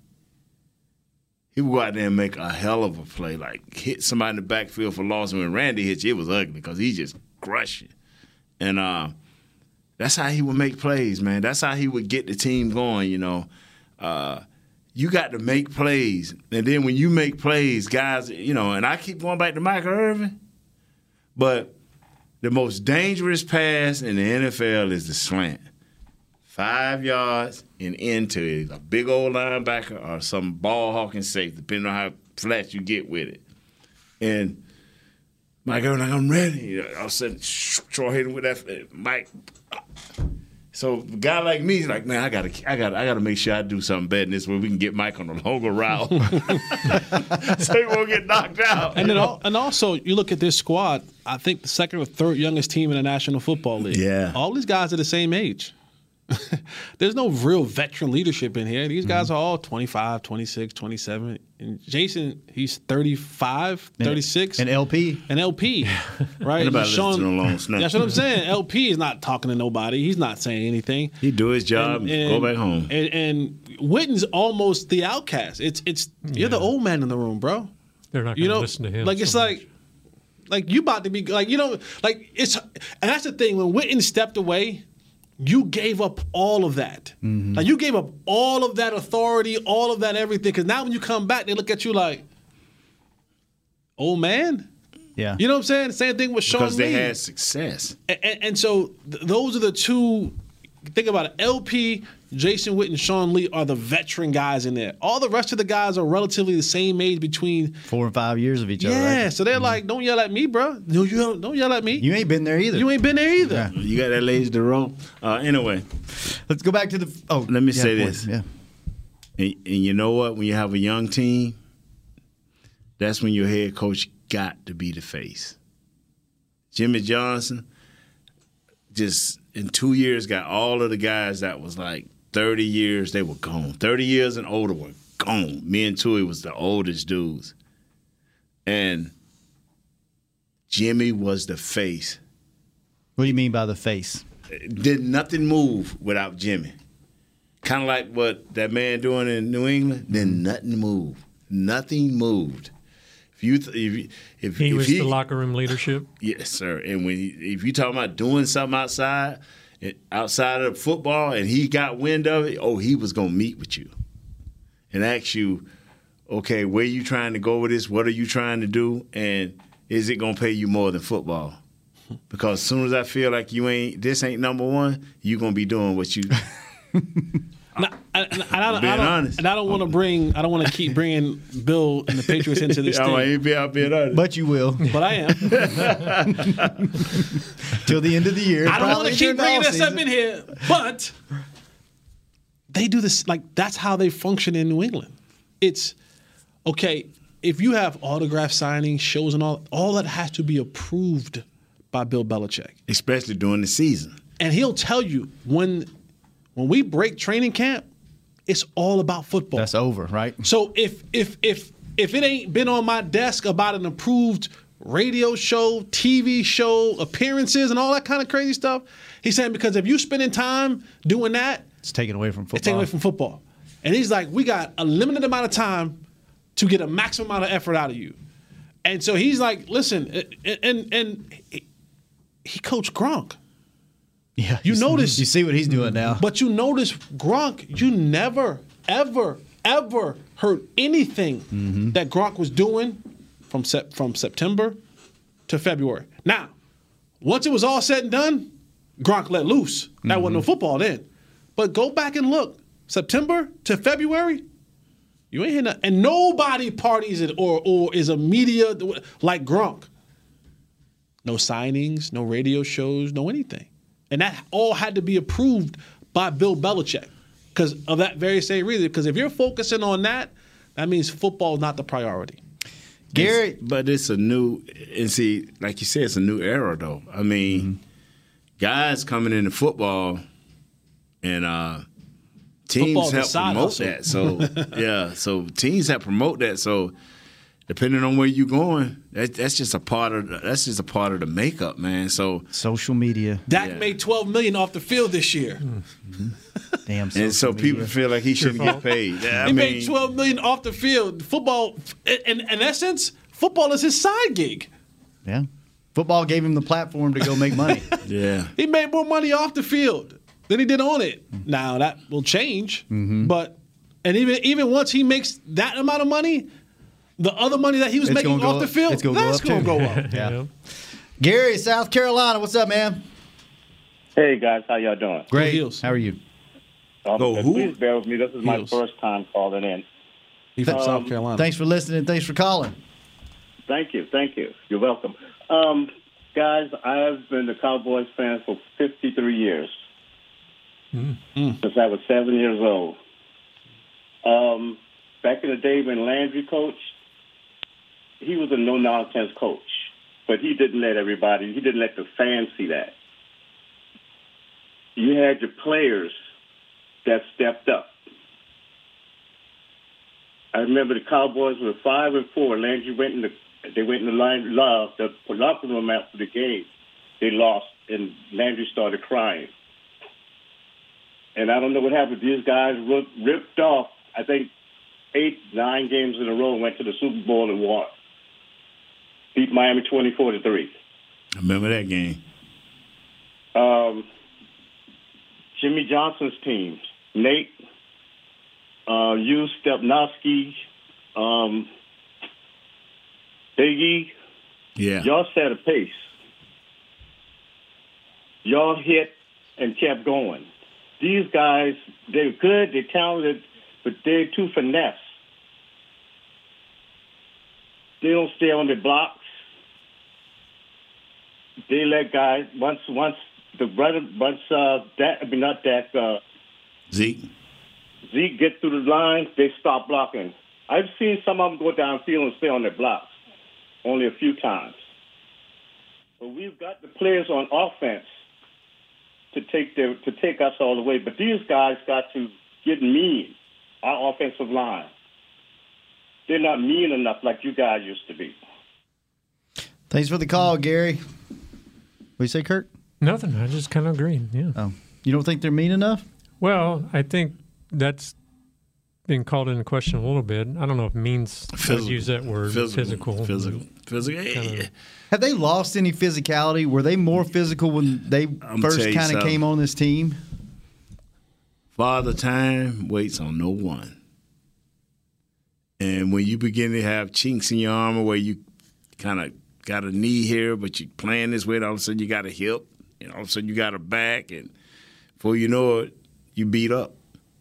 He would go out there and make a hell of a play, like hit somebody in the backfield for loss. And when Randy hit you, it was ugly because he just crushed you. And uh, that's how he would make plays, man. That's how he would get the team going, you know. Uh, you got to make plays. And then when you make plays, guys, you know, and I keep going back to Michael Irvin, but the most dangerous pass in the NFL is the slant. Five yards and into it. A big old linebacker or some ball hawking safe, depending on how flat you get with it. And Mike Irvin, like, I'm ready. You know, all of a sudden, Troy hit him with that. Uh, Mike. So a guy like me is like, man, I gotta, I gotta, I gotta make sure I do something better than this, where we can get Mike on a longer route, so he won't get knocked out. And then, and also, you look at this squad. I think the second or third youngest team in the National Football League. Yeah. all these guys are the same age. There's no real veteran leadership in here. These guys mm-hmm. are all 25, 26, 27. And Jason, he's 35, 36. and LP. And LP, right? Nobody Sean- listen to long snap. That's what I'm saying. LP is not talking to nobody. He's not saying anything. He do his job and, go back home. And, and Witten's almost the outcast. It's it's you're the old man in the room, bro. They're not You going to listen to him. like it's so like like you about to be like you know like it's and that's the thing when Witten stepped away, you gave up all of that. Mm-hmm. Like you gave up all of that authority, all of that everything. Because now when you come back, they look at you like, old man. Yeah. You know what I'm saying? Same thing with Sean because they Lee. had success. And, and, and so th- those are the two. Think about it. LP, Jason Witten, and Sean Lee are the veteran guys in there. All the rest of the guys are relatively the same age between. Four and five years of each other. Yeah, right? so they're like, don't yell at me, bro. No, you don't, don't yell at me. You ain't been there either. You ain't been there either. You got that lazy to roll. Uh, anyway, let's go back to the. Oh, let me yeah, say this. Yeah. And, and you know what? When you have a young team, that's when your head coach got to be the face. Jimmy Johnson just in two years got all of the guys that was like 30 years, they were gone. 30 years and older were gone. Me and Tui was the oldest dudes. And Jimmy was the face. What do you mean by the face? Did nothing move without Jimmy. Kind of like what that man doing in New England. Then nothing moved. Nothing moved. If you th- if if he if was the locker room leadership. Yes, sir. And when he, if you talking about doing something outside, outside of football, and he got wind of it, oh, he was gonna meet with you and ask you, okay, where you trying to go with this? What are you trying to do? And is it gonna pay you more than football? Because as soon as I feel like you ain't this ain't number one, you gonna be doing what you. And I, and I, don't, Being I don't, honest. and I don't want to bring, I don't want to keep bringing Bill and the Patriots into this Yeah, thing. I ain't be out being honest. But you will. But I am. Till the end of the year. I don't want to keep during the bringing this up offseason. in here, but they do this like that's how they function in New England. It's okay if you have autograph signings, shows, and all. All that has to be approved by Bill Belichick, especially during the season. and he'll tell you when when we break training camp, it's all about football. That's over, right? So if if if if it ain't been on my desk about an approved radio show, TV show, appearances, and all that kind of crazy stuff, he's saying because if you spending time doing that, It's taken away from football. it's taken away from football. And he's like, we got a limited amount of time to get a maximum amount of effort out of you. And so he's like, listen, and and, and he, he coached Gronk. Yeah, You notice You see what he's doing now. but you notice Gronk, you never, ever, ever heard anything mm-hmm. that Gronk was doing from sep- from September to February. Now, once it was all said and done, Gronk let loose. That wasn't no mm-hmm. football then. But go back and look. September to February, you ain't hear nothing. And nobody parties it or or is a media like Gronk. No signings, no radio shows, no anything. And that all had to be approved by Bill Belichick because of that very same reason. Because if you're focusing on that, that means football is not the priority. Gary, but it's a new and see, like you said, it's a new era though. I mean, Mm-hmm. guys coming into football and uh teams a help promote that. So yeah, so teams help promote that. So depending on where you're going, that, that's just a part of the, that's just a part of the makeup, man. So social media, Dak made 12 million off the field this year. damn. and so people feel like he shouldn't get paid. I he mean, made 12 million off the field. Football, in, in essence, football is his side gig. Yeah. Football gave him the platform to go make money. yeah. He made more money off the field than he did on it. Now that will change, Mm-hmm. but and even even once he makes that amount of money, the other money that he was It's making gonna go off the field, it's gonna go that's up, going to go up. Yeah. Gary, South Carolina, what's up, man? Hey guys, how y'all doing? Great. How are you? Um, Go who? Please bear with me. This is my Heels. first time calling in. He's from South Carolina. Thanks for listening. Thanks for calling. Thank you, thank you. You're welcome. Um, guys, I've been a Cowboys fan for 53 years since I was seven years old. Um, back in the day when Landry coached, he was a no nonsense coach, but he didn't let everybody, he didn't let the fans see that. You had your players that stepped up. I remember the Cowboys were five and four. Landry went in the they went in the line love the locker room after the game. They lost and Landry started crying. And I don't know what happened. These guys ripped, ripped off. I think eight, nine games in a row. Went to the Super Bowl and won. Beat Miami twenty-four to three. I remember that game. Um, Jimmy Johnson's team, Nate, uh, you, Stepnoski, um, Biggie, Yeah. y'all set a pace. Y'all hit and kept going. These guys, they're good, they're talented, but they're too finesse. They don't stay on the blocks. They let guys once once the brother once uh that I mean not that uh Zeke. Zeke get through the line, they stop blocking. I've seen some of them go downfield and stay on their blocks. Only a few times. But we've got the players on offense to take their to take us all the way. But these guys got to get mean. Our offensive line. They're not mean enough like you guys used to be. Thanks for the call, Gary. What you say, Kirk? Nothing. I just kind of agree. Yeah. Oh, you don't think they're mean enough? Well, I think that's been called into question a little bit. I don't know if means I'd Physical. use that word. Physical. Physical. Physical. Physical. Kinda- Have they lost any physicality? Were they more physical when they tell first kind of came on this team? Father Time waits on no one. And when you begin to have chinks in your armor where you kind of got a knee here, but you're playing this way, all of a sudden you got a hip, and all of a sudden you got a back, and before you know it, you beat up.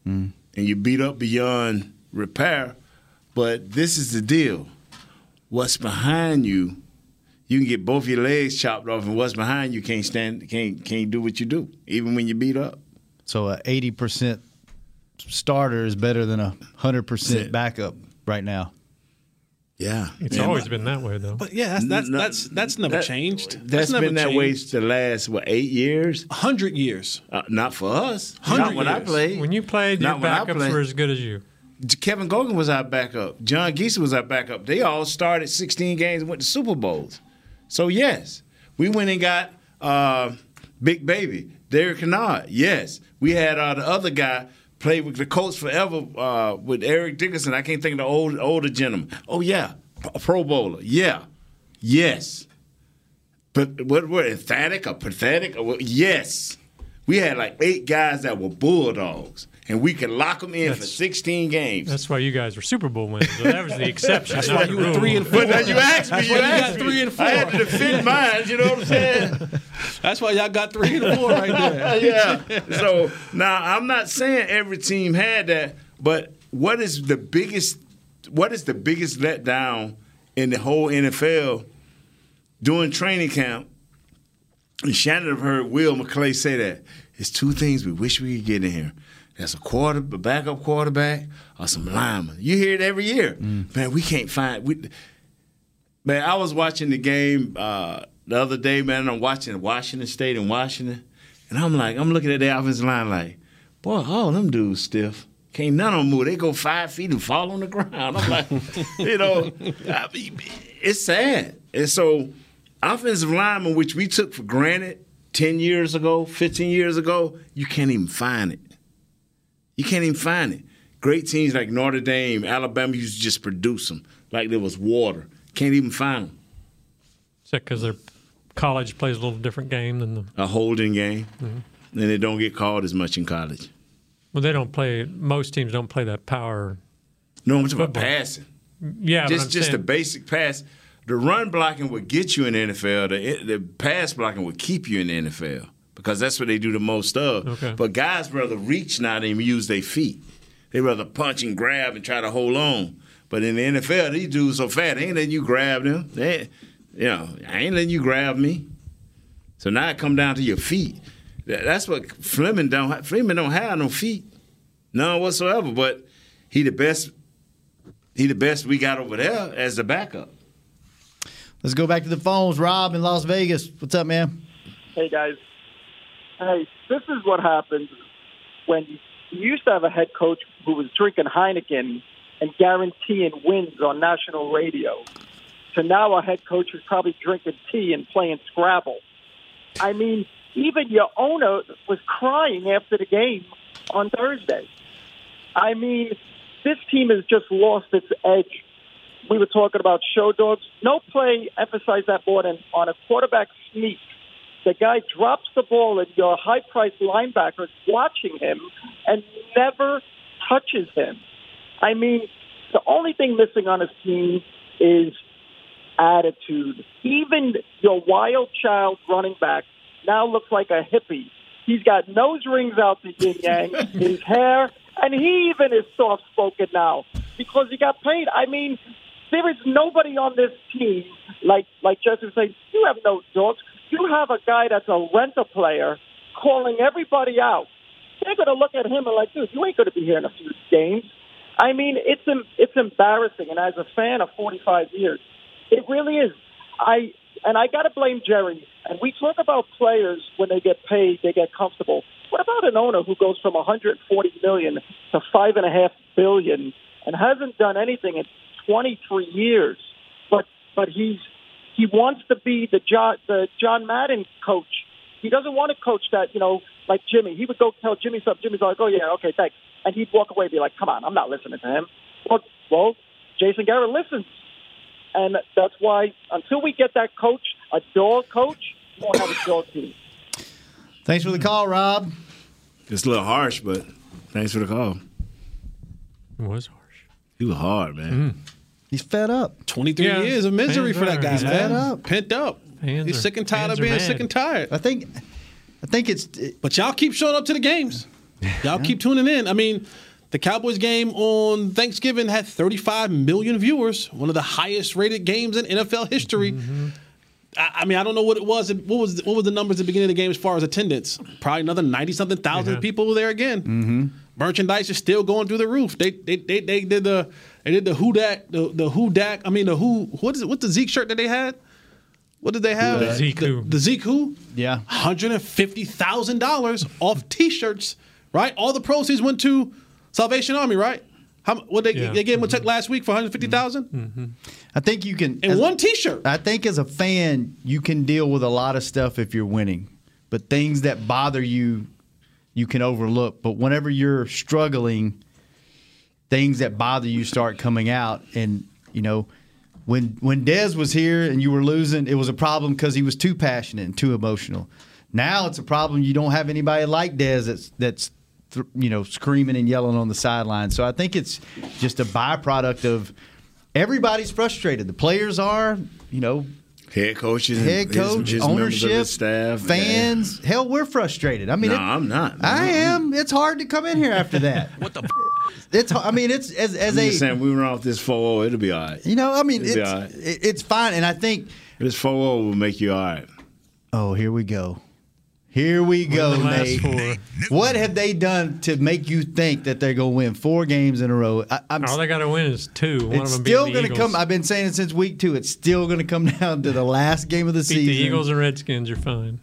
Mm. and you beat up beyond repair. But this is the deal: what's behind you, you can get both your legs chopped off, and what's behind you can't stand, can't can't do what you do, even when you beat up. So a eighty percent starter is better than a hundred percent backup right now. Yeah, It's Yeah, always but- been that way, though. But yeah, that's that's No, that's, that's never that- changed. That's never been that way changed. the last what eight years? hundred years. Uh, not for us. 100 not when I years. played. When you played, your Not when I backups played. were as good as you. Kevin Gogan was our backup. John Gesek was our backup. They all started 16 games and went to Super Bowls. So yes, we went and got uh, Big Baby, Derek Kennard. Yes, we had uh, the other guy played with the Colts forever uh, with Eric Dickerson. I can't think of the old older gentleman. Oh yeah, a Pro Bowler. Yeah, yes. But what what emphatic or pathetic? Or? Yes, we had like eight guys that were bulldogs, and we could lock them in for 16 games. That's why you guys were Super Bowl winners. So that was the exception. That's why you were three and But now you asked me. That's You why you asked got me. three and four. I had to four. defend mine. You know what I'm saying? That's why y'all got three and four right there. yeah. So now I'm not saying every team had that, but what is the biggest? What is the biggest letdown in the whole NFL during training camp? And Shannon have heard Will McClay say that. It's two things we wish we could get in here. That's a quarter, a backup quarterback, or some linemen. You hear it every year. Man, we can't find. We, man, I was watching the game uh, the other day, man. I'm watching Washington State in Washington, and I'm like, I'm looking at the offensive line like, boy, all them dudes stiff. Can't none of them move. They go five feet and fall on the ground. I'm like, you know, I mean, it's sad. And so, offensive linemen, which we took for granted 10 years ago, 15 years ago, you can't even find it. You can't even find it. Great teams like Notre Dame, Alabama used to just produce them like there was water. Can't even find them. Is that because their college plays a little different game than the? A holding game, Mm-hmm. and they don't get called as much in college. Well, they don't play. Most teams don't play that power. No, I'm talking about passing. Yeah, but just just saying- the basic pass. The run blocking would get you in the NFL. The, the pass blocking would keep you in the NFL because that's what they do the most of. Okay. But guys rather reach now than even use their feet. They rather punch and grab and try to hold on. But in the NFL, these dudes so fat, they ain't letting you grab them. They, you know, I ain't letting you grab me. So now it come down to your feet. That's what Fleming don't. Fleming don't have no feet, none whatsoever. But he the best. He the best we got over there as the backup. Let's go back to the phones. Rob in Las Vegas. What's up, man? Hey guys. Hey, this is what happens when you used to have a head coach who was drinking Heineken and guaranteeing wins on national radio. To now a head coach who's probably drinking tea and playing Scrabble. I mean, even your owner was crying after the game on Thursday. I mean, this team has just lost its edge. We were talking about show dogs. No play emphasized that more than on a quarterback sneak. The guy drops the ball, and your high-priced linebacker is watching him and never touches him. I mean, the only thing missing on his team is attitude. Even your wild child running back now looks like a hippie. He's got nose rings out the yin yang, his hair, and he even is soft spoken now because he got paid. I mean, there is nobody on this team like like Jesse was saying. You have no dogs. You have a guy that's a renter player calling everybody out. They're going to look at him and like, dude, you ain't going to be here in a few games. I mean, it's it's embarrassing. And as a fan of 45 years, it really is. I and I got to blame Jerry. And we talk about players when they get paid, they get comfortable. What about an owner who goes from 140 million to five and a half billion and hasn't done anything in 23 years? But but he's he wants to be the John the John Madden coach. He doesn't want to coach that, you know, like Jimmy. He would go tell Jimmy something. Jimmy's like, oh yeah, okay, thanks, and he'd walk away and be like, come on, I'm not listening to him. Well, well Jason Garrett listens. And that's why until we get that coach, a dog coach, we won't have a dog team. Thanks for the call, Rob. It's a little harsh, but thanks for the call. It was harsh. He was hard, man. Mm. He's fed up. 23 Yeah, years of misery fans for that guy, He's man. fed up. Pent up. Fans He's are- sick and tired of being sick and tired. I think, I think it's. But y'all keep showing up to the games. Y'all keep tuning in. I mean, the Cowboys game on Thanksgiving had 35 million viewers, one of the highest rated games in NFL history. I, I mean, I don't know what it was. What was what were the numbers at the beginning of the game as far as attendance? Probably another 90 something thousand Yeah. people were there again. Mm-hmm. Merchandise is still going through the roof. They they they, they did the they did the who dat the the who dak. I mean the who what is it? What's the Zeke shirt that they had? What did they have? The Zeke who. The, the Zeke who? Yeah. Hundred and fifty thousand dollars off T-shirts. Right. All the proceeds went to Salvation Army. Right. How what they Yeah. they gave him a check mm-hmm. last week for one hundred fifty thousand. Mm-hmm. I think you can. And one T-shirt. I think as a fan, you can deal with a lot of stuff if you're winning, but things that bother you, you can overlook. But whenever you're struggling, things that bother you start coming out. And you know, when when Dez was here and you were losing, it was a problem because he was too passionate and too emotional. Now it's a problem you don't have anybody like Dez that's that's th- you know screaming and yelling on the sideline. So I think it's just a byproduct of everybody's frustrated. The players are, you know, Head coaches, head his- coach, his members of ownership, staff, fans. Hell, we're frustrated. I mean, No, it- I'm not. I am. It's hard to come in here after that. what the? It's. I mean, it's as as I'm a just saying, we run off this 4 it'll be all right. you know. I mean, It'll it's all right. it- it's fine, and I think. This 4 will make you all right. Oh, here we go. Here we go, Nate. What have they done to make you think that they're going to win four games in a row? I, I'm All they got to win is two. One it's of them still beating the going to come. I've been saying it since week two. It's still going to come down to the last game of the Beat season. the Eagles and Redskins. You're fine.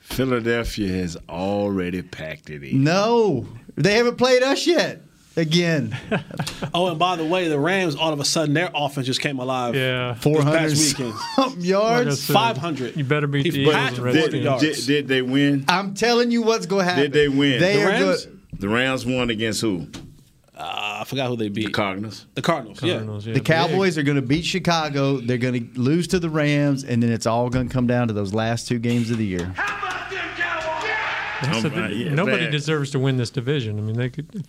Philadelphia has already packed it in. No, they haven't played us yet. Again, Oh, and by the way, the Rams all of a sudden their offense just came alive. Yeah, this 400 past weekend. yards. Five hundred. You better beat He the Eagles had and to Redskins. Did, did, did they win? I'm telling you what's going to happen. Did they win? They The are Rams? good. The Rams won against who? Uh, I forgot who they beat. The Cardinals. The Cardinals. Cardinals, yeah. The Cowboys are going to beat Chicago. They're going to lose to the Rams, and then it's all going to come down to those last two games of the year. That's a- uh, yeah, nobody bad. deserves to win this division. I mean, they could.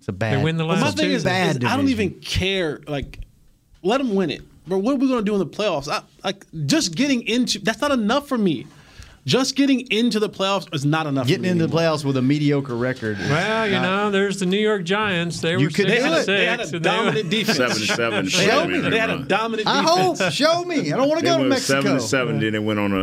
It's a bad. They win the Well, last my thing two. is, Bad is I don't even care. Like, let them win it. But what are we going to do in the playoffs? I, like, just getting into that's not enough for me. Just getting into the playoffs is not enough. Getting into the playoffs with a mediocre record. is Well, you not- know, there's the New York Giants. They You were could six do and it. six. They had a and they dominant were- defense. Seven to seven. Show me. they They had a run. dominant I defense. hope. Show me. I don't want to go to went seven to seven. Then they went on a,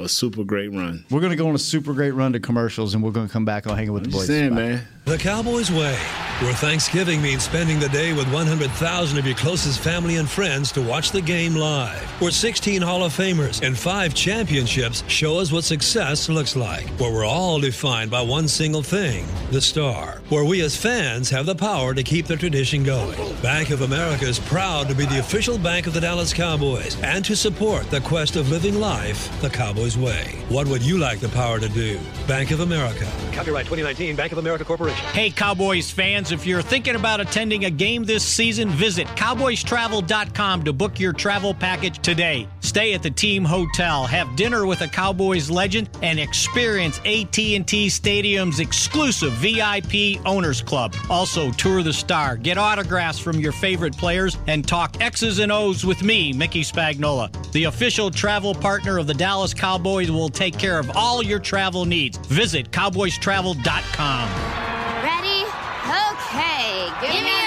a, a super great run. We're going to go on a super great run to commercials, and we're going to come back on Hanging with the I'm Boys. saying, man. The Cowboys Way, where Thanksgiving means spending the day with 100,000 of your closest family and friends to watch the game live. Where 16 Hall of Famers and five championships show us what success looks like. Where we're all defined by one single thing the star. Where we as fans have the power to keep the tradition going. Bank of America is proud to be the official bank of the Dallas Cowboys and to support the quest of living life the Cowboys Way. What would you like the power to do? Bank of America. Copyright 2019 Bank of America Corporation. Hey, Cowboys fans, if you're thinking about attending a game this season, visit cowboystravel.com to book your travel package today. Stay at the team hotel, have dinner with a Cowboys legend, and experience AT&T Stadium's exclusive VIP Owners Club. Also, tour the star, get autographs from your favorite players, and talk X's and O's with me, Mickey Spagnola. The official travel partner of the Dallas Cowboys will take care of all your travel needs. Visit cowboystravel.com. Ready? Okay. Give, me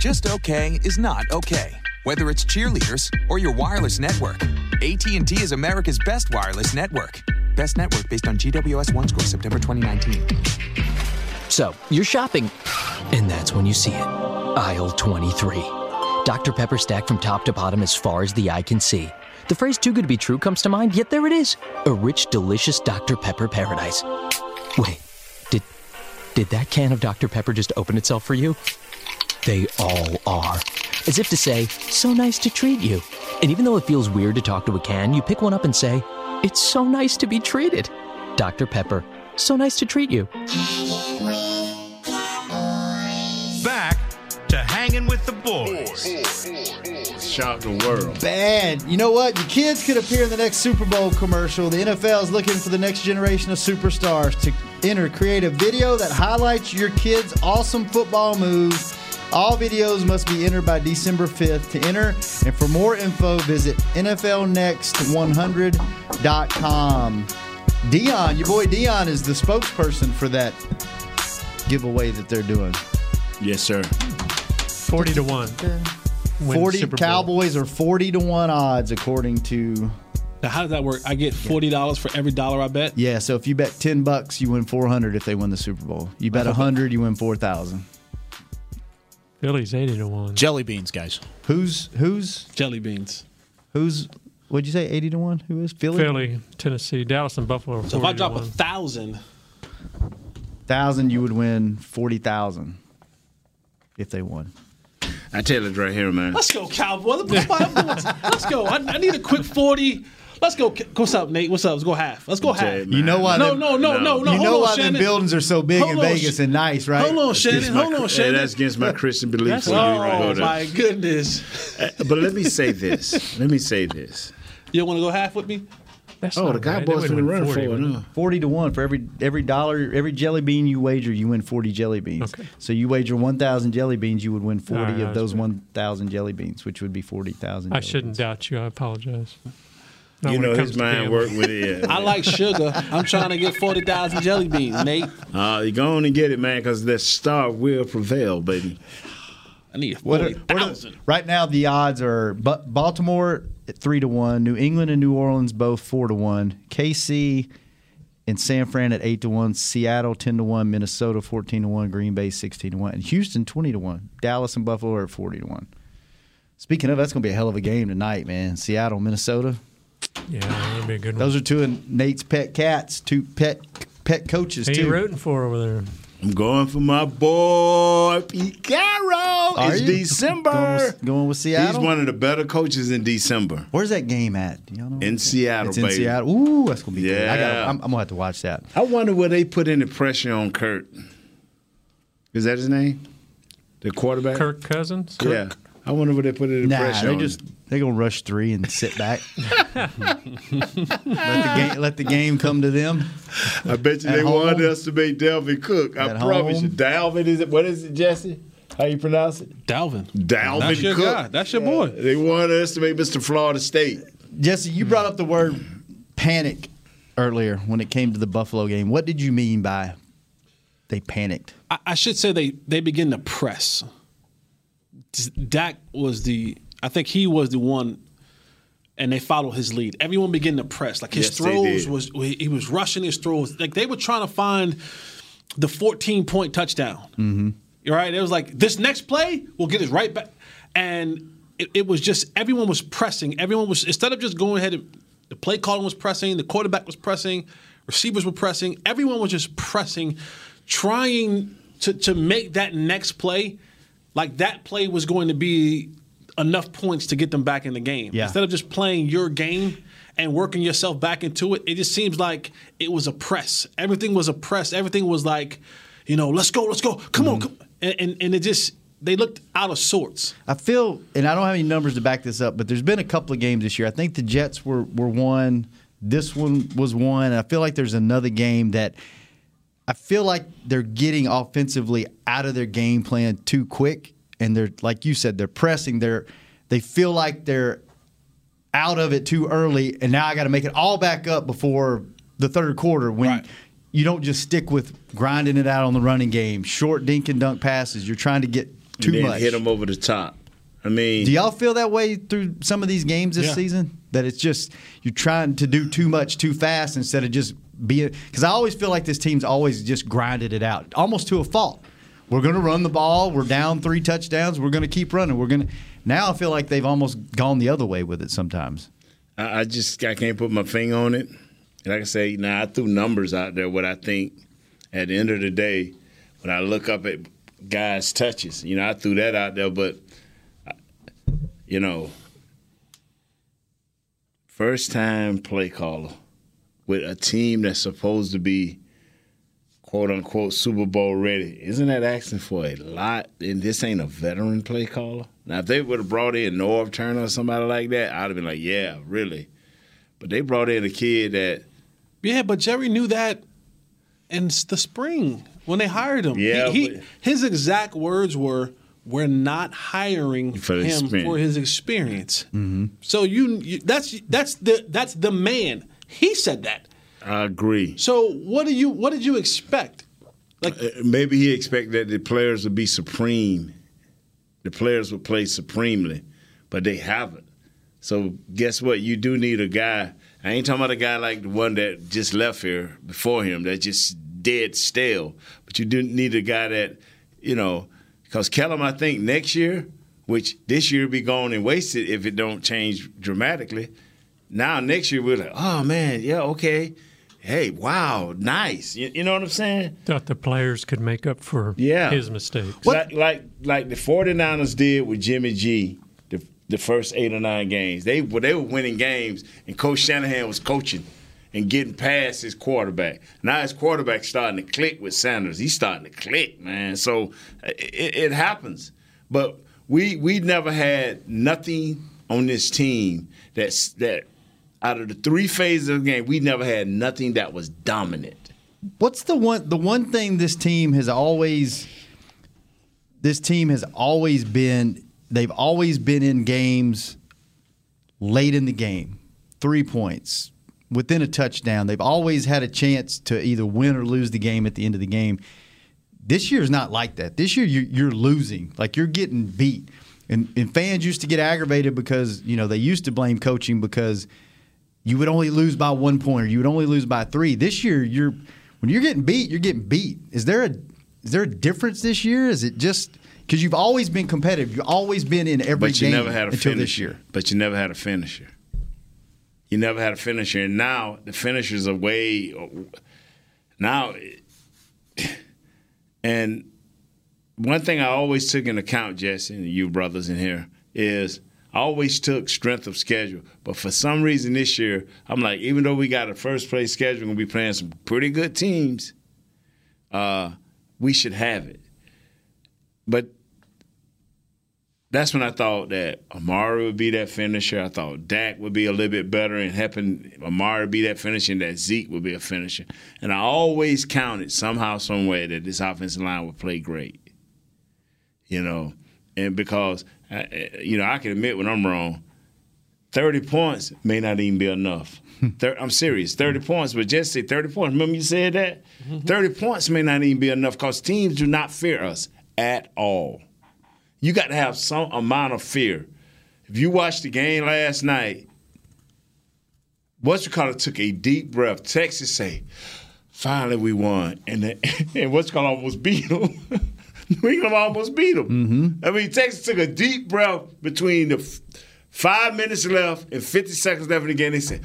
Just okay is not okay. Whether it's cheerleaders or your wireless network, AT&T is America's best wireless network. Best network based on GWS One Score September 2019. So, you're shopping, and that's when you see it. Aisle 23. Dr. Pepper stacked from top to bottom as far as the eye can see. The phrase too good to be true comes to mind, yet there it is. A rich, delicious Dr. Pepper paradise. Wait, did did that can of Dr. Pepper just open itself for you? They all are. As if to say, so nice to treat you. And even though it feels weird to talk to a can, you pick one up and say, it's so nice to be treated. Dr. Pepper, so nice to treat you. Back to hanging with the boys. Shocked the world. Bad. You know what? Your kids could appear in the next Super Bowl commercial. The NFL is looking for the next generation of superstars to enter. Create a video that highlights your kids' awesome football moves. All videos must be entered by December 5th. To enter and for more info, visit NFLNext100.com. Dion, your boy Dion, is the spokesperson for that giveaway that they're doing. Yes, sir. 40 to 1. Win 40 Super Bowl. Cowboys are 40 to 1 odds according to Now, how does that work? I get forty dollars for every dollar I bet. Yeah, so if you bet 10 bucks, you win 400 if they win the Super Bowl. You bet 100, you win 4,000. Philly's 80 to 1. Jelly beans, guys. Who's who's jelly beans? Who's what'd you say 80 to 1? Who is Philly? Philly, Tennessee, Dallas, and Buffalo. are So if I 40 to drop a 1. thousand, 1,000 you would win 40,000 if they won. I tell it right here, man. let's go cowboy. Let's, let's- let's go. I, I need a quick forty. Let's go. What's up, Nate? What's up? Let's go half. Let's go half. You know why No, them- no, no, no, no. You know on, why Shannon. them buildings are so big Hold in on, Vegas Sh- and nice, right? Hold on, Shannon. Against my- Hold on, hey, Shannon. that's against my Christian beliefs. That's- you oh go my goodness. Uh, But let me say this. Let me say this. You want to go half with me? Oh, the Cowboys finna run for it. No. 40 to 1 for every every dollar, every jelly bean you wager, you win 40 jelly beans. Okay. So you wager 1,000 jelly beans, you would win 40 All right, of those 1,000 jelly beans, which would be 40,000. I shouldn't doubt you. I apologize. Not You know his mind gambling. work with it. I like sugar. I'm trying to get forty thousand jelly beans, Nate. Uh, you go on and get it, man, because the star will prevail, baby. I need What are- forty what are- thousand. right now, the odds are Baltimore at 3 to 1, New England and New Orleans both 4 to 1, KC and San Fran at 8 to 1, Seattle 10 to 1, Minnesota 14 to 1, Green Bay 16 to 1, and Houston 20 to 1. Dallas and Buffalo are at 40 to 1. Speaking of, that's going to be a hell of a game tonight, man. Seattle, Minnesota. Yeah, that'd be a good one. Those are two of Nate's pet cats, two pet pet coaches, Who too. you rooting for over there? I'm going for my boy Pete Carroll. Are it's you? December. Going with, going with Seattle? He's one of the better coaches in December. Where's that game at? Do y'all know? In Seattle, It's in baby. Seattle. Ooh, that's going to be good. I gotta, I'm, I'm going to have to watch that. I wonder where they put any pressure on Kurt. Is that his name? The quarterback? Kirk Cousins? Yeah. I wonder where they put any Nah, pressure they on just they gonna rush three and sit back. let the game let the game come to them. I bet you they At they home? underestimate Delvin Cook. I At promise home? you. Dalvin is it? What is it, Jesse? How you pronounce it? Dalvin. Dalvin That's your Cook. guy. That's your boy. They underestimate Mr. Florida State. Jesse, you brought up the word panic earlier when it came to the Buffalo game. What did you mean by they panicked? I, I should say they they begin to press. Dak was the I think he was the one, and they followed his lead. Everyone began to press. Like his Yes, throws was he was rushing his throws. Like they were trying to find the 14 point touchdown. Mm-hmm. Right. It was like this next play will get us right back, and it, it was just everyone was pressing. Everyone was instead of just going ahead. And, the play calling was pressing. The quarterback was pressing. Receivers were pressing. Everyone was just pressing, trying to to make that next play like that play was going to be enough points to get them back in the game. Yeah. Instead of just playing your game and working yourself back into it, it just seems like it was a press. Everything was a press. Everything was like, you know, let's go, let's go, come on, mm-hmm. come. And, and and it just they looked out of sorts. I feel, and I don't have any numbers to back this up, but there's been a couple of games this year. I think the Jets were were one. This one was one. And I feel like there's another game that I feel like they're getting offensively out of their game plan too quick, and they're like you said, they're pressing. They're they feel like they're out of it too early, and now I got to make it all back up before the third quarter when. You don't just stick with grinding it out on the running game, short dink and dunk passes. You're trying to get too and then much. hit them over the top. I mean, Do y'all feel that way through some of these games this Yeah. season? That it's just you're trying to do too much too fast instead of just Because I always feel like this team's always just grinded it out, almost to a fault. We're going to run the ball. We're down three touchdowns. We're going to keep running. We're going to. Now I feel like they've almost gone the other way with it sometimes. I, I just I can't put my finger on it. Like I can say, now I threw numbers out there. What I think at the end of the day, when I look up at guys' touches, you know, I threw that out there. But you know, first time play caller with a team that's supposed to be quote unquote Super Bowl ready, isn't that asking for a lot? And this ain't a veteran play caller. Now, if they would have brought in Norv Turner or somebody like that, I'd have been like, yeah, really. But they brought in a kid that Yeah, but Jerry knew that in the spring when they hired him. Yeah, he, he- his exact words were, "We're not hiring For him experience. for his experience." Mm-hmm. So you, you that's that's the that's the man. He said that. I agree. So what do you what did you expect? Like uh, maybe he expected that the players would be supreme. The players would play supremely, but they haven't. So guess what? You do need a guy. I ain't talking about a guy like the one that just left here before him that's just dead stale. But you do need a guy that, you know, because Kellen, I think next year, which this year will be gone and wasted if it don't change dramatically. Now next year we're like, oh man, yeah, okay. Hey, wow, nice. You, you know what I'm saying? Thought the players could make up for Yeah. his mistakes. Like, like like the 49ers did with Jimmy G the, the first eight or nine games. They were they were winning games and Coach Shanahan was coaching and getting past his quarterback. Now his quarterback starting to click with Sanders. He's starting to click, man. So it, it happens. But we we never had nothing on this team that's that out of the three phases of the game, we never had nothing that was dominant. What's the one the one thing this team has always this team has always been they've always been in games late in the game. 3 points within a touchdown. They've always had a chance to either win or lose the game at the end of the game. This year is not like that. This year you're, you're losing. Like you're getting beat. And, and fans used to get aggravated because, you know, they used to blame coaching because you would only lose by one point or you would only lose by three. This year, you're when you're getting beat, you're getting beat. Is there a is there a difference this year? Is it just because you've always been competitive? You've always been in every but you game never had a until finisher. this year. But you never had a finisher. You never had a finisher, and now the finishers are way now. And one thing I always took into account, Jesse, and you brothers in here, is I always took strength of schedule. But for some reason this year, I'm like, even though we got a first place schedule, we're gonna be playing some pretty good teams. Uh, we should have it. But that's when I thought that Amari would be that finisher. I thought Dak would be a little bit better in helping Amari be that finisher, and that Zeke would be a finisher. And I always counted somehow, some way that this offensive line would play great. You know, and because you know I can admit when I'm wrong. Thirty points may not even be enough. I'm serious. Thirty mm. points, but just say thirty points. Remember you said that. Mm-hmm. Thirty points may not even be enough because teams do not fear us at all. You got to have some amount of fear. If you watched the game last night, what's you call it took a deep breath. Texas say, "Finally, we won," and then, and what's called almost beat them. New England almost beat them. Mm-hmm. I mean, Texas took a deep breath between the f- five minutes left and 50 seconds left in the game. They said,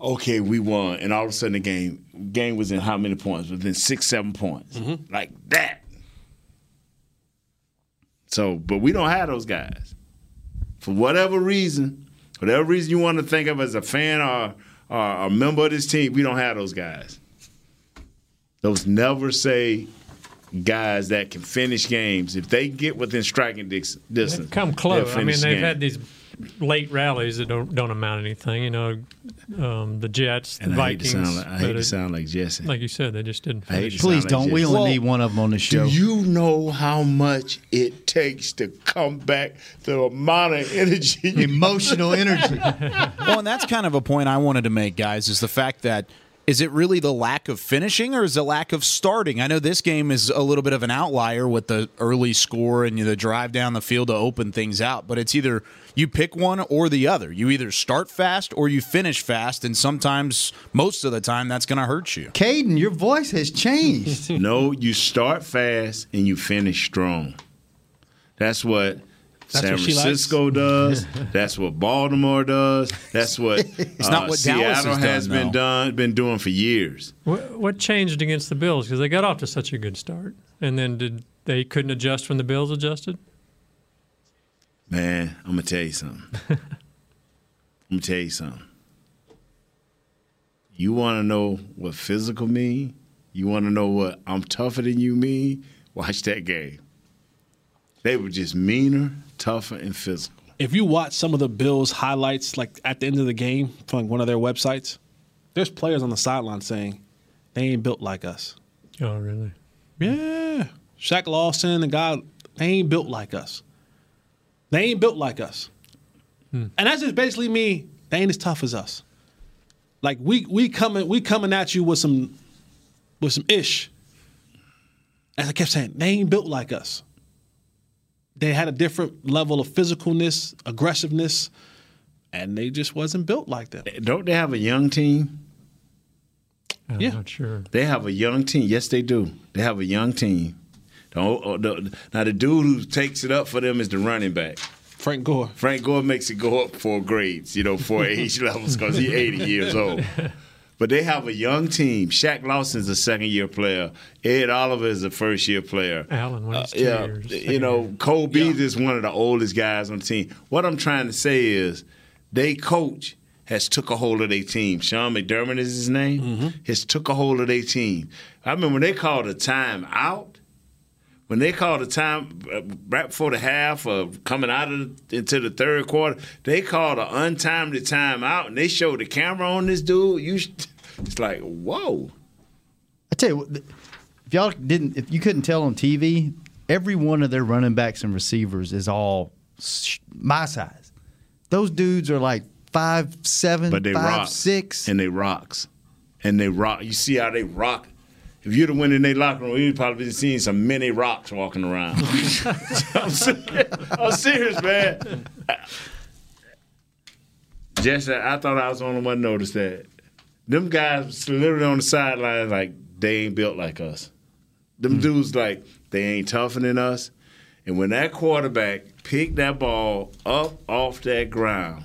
"Okay, we won," and all of a sudden the game game was in how many points? Within six, seven points, like that. So, but we don't have those guys. For whatever reason, whatever reason you want to think of as a fan or, or a member of this team, we don't have those guys. Those never say guys that can finish games. If they get within striking distance, Come they'll close. I mean, they've game. had these late rallies that don't don't amount to anything. You know, um, the Jets, the And I hate to Vikings. sound like- I hate but to it- sound like Jesse. Like you said, they just didn't. I Finish. Please like don't. We Jesse. only need one of them on the show. Do you know how much it takes to come back? The amount of energy, emotional energy. well, and that's kind of a point I wanted to make, guys, is the fact that is it really the lack of finishing or is it lack of starting? I know this game is a little bit of an outlier with the early score and the drive down the field to open things out, but it's either you pick one or the other. You either start fast or you finish fast, and sometimes, most of the time, that's going to hurt you. Caden, your voice has changed. no, you start fast and you finish strong. That's what That's San what likes? Francisco does. That's what Baltimore does. That's what it's not uh, what Dallas Seattle has has done, been done been doing for years. What, what changed against the Bills? Because they got off to such a good start, and then did they couldn't adjust when the Bills adjusted? Man, I'm gonna tell you something. I'm gonna tell you something. You want to know what physical mean? You want to know what I'm tougher than you mean? Watch that game. They were just meaner, tougher, and physical. If you watch some of the Bills highlights, like at the end of the game from like one of their websites, there's players on the sideline saying they ain't built like us. Oh, really? Yeah. Shaq Lawson, the guy, they ain't built like us. They ain't built like us. Hmm. And that's just basically me, they ain't as tough as us. Like we we coming we coming at you with some with some ish. As I kept saying, they ain't built like us. They had a different level of physicalness, aggressiveness, and they just wasn't built like that. Don't they have a young team? I'm Yeah. not sure. They have a young team. Yes, they do. They have a young team. The, the, now the dude who takes it up for them is the running back. Frank Gore. Frank Gore makes it go up four grades, you know, four age levels because he's 80 years old. But they have a young team. Shaq Lawson's a second year player. Ed Oliver is a first year player. Allen Uh, was two yeah, years. you know, Cole Beasley is one of the oldest guys on the team. What I'm trying to say is, they coach has took a hold of their team. Sean McDermott is his name. Mm-hmm. Has took a hold of their team. I remember when they called a time out. When they called a time uh, right before the half of coming out of the, into the third quarter, they called an untimely timeout and they showed the camera on this dude. You, sh- it's like whoa. I tell you, what, if y'all didn't, if you couldn't tell on TV, every one of their running backs and receivers is all sh- my size. Those dudes are like five seven, but they five rock six. and they rocks, and they rock. You see how they rock. If you'd have went in their locker room, you'd probably been seeing some mini rocks walking around. I'm, serious, I'm serious, man. Just I thought I was the only one to notice that. Them guys literally on the sideline like they ain't built like us. Them Hmm. dudes like they ain't tougher than us. And when that quarterback picked that ball up off that ground,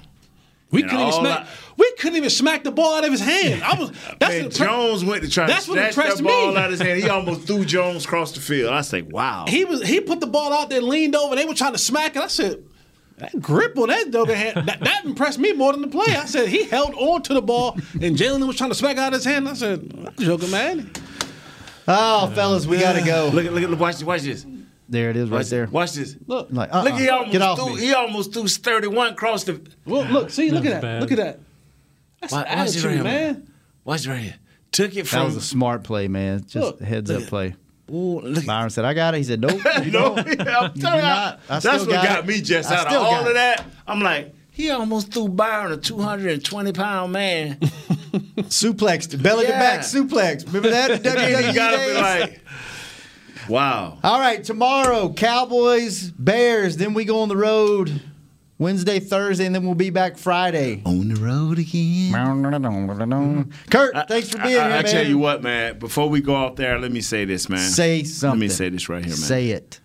We and couldn't even all smack. I- we couldn't even smack the ball out of his hand. I was. That's Man, what impre- Jones went to try That's to what snatch impressed that ball me. out of his hand. He almost threw Jones across the field. I say, wow. He was. He put the ball out there, leaned over. They were trying to smack it. I said. That grip on that dog hand, that, that impressed me more than the play. I said he held on to the ball, and Jaylon was trying to smack out his hand. I said, "That's joking, man." Oh, fellas, we gotta go. Look at look at watch watch this. There it is, right Watch, there. watch this. Look, Like, uh-uh. Look, uh-uh. he almost get off threw, me. he almost threw 31 across the. Well, look, see, look at that, bad. look at that. That's Watch, watch this attitude, right here, man. Watch right here. Took it from. That was a smart play, man. Just Look, a heads look up at- play. Ooh, look. Byron said, "I got it." He said, "Nope." you know, I'm telling you, not. I that's what got got it. me just I out of still all got of it. that. I'm like, he almost threw Byron a 220 pound man. Suplex, belly to back suplex. Remember that? and then you gotta be days? like, wow. All right, tomorrow, Cowboys, Bears. Then we go on the road Wednesday, Thursday, and then we'll be back Friday. On the road again. Kurt, thanks for being I, here, I man. tell you what, man. Before we go out there, let me say this, man. Say something. Let me say this right here, man. Say it.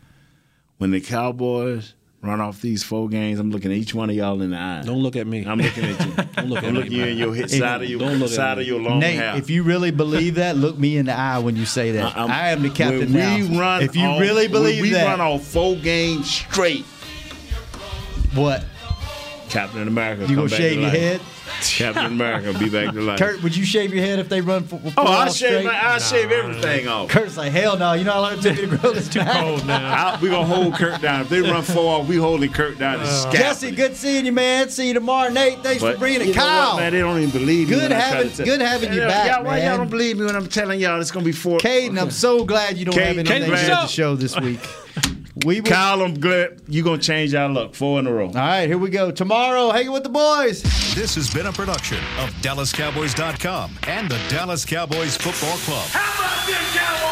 When the Cowboys run off these four games, I'm looking at each one of y'all in the eye. Don't look at me. I'm looking at you. Don't look I'm at looking me. you in your hit If- side of your Don't look side me. of your long Nate, hair. if you really believe that, look me in the eye when you say that. I'm- I am the captain when now. we run if you off- really when believe we that, run off four games straight. what? Captain America. You gonna shave your life. head? Captain America be back to life. Kurt, would you shave your head if they run for? oh, I shave. My, I shave everything off. Kurt's like, hell no, you're not allowed to take me to grow this Too back. cold now. I, we gonna hold Kurt down. If they run four off, we holding Kurt down. Uh, Jesse, good seeing you, man. See you tomorrow. Nate, thanks for bringing it. Kyle, man, they don't even believe me. Good when I try having- to tell- good having you Yeah, back, y'all, Why man. y'all don't believe me when I'm telling y'all it's gonna be four? Caden, I'm so glad you don't have Caden, anything Caden, at the show this week. We will, Kyle, I'm glad you gonna change our luck. Four in a row. all right, here we go. Tomorrow, hanging with the boys. This has been a production of DallasCowboys.com and the Dallas Cowboys Football Club. How about them Cowboys?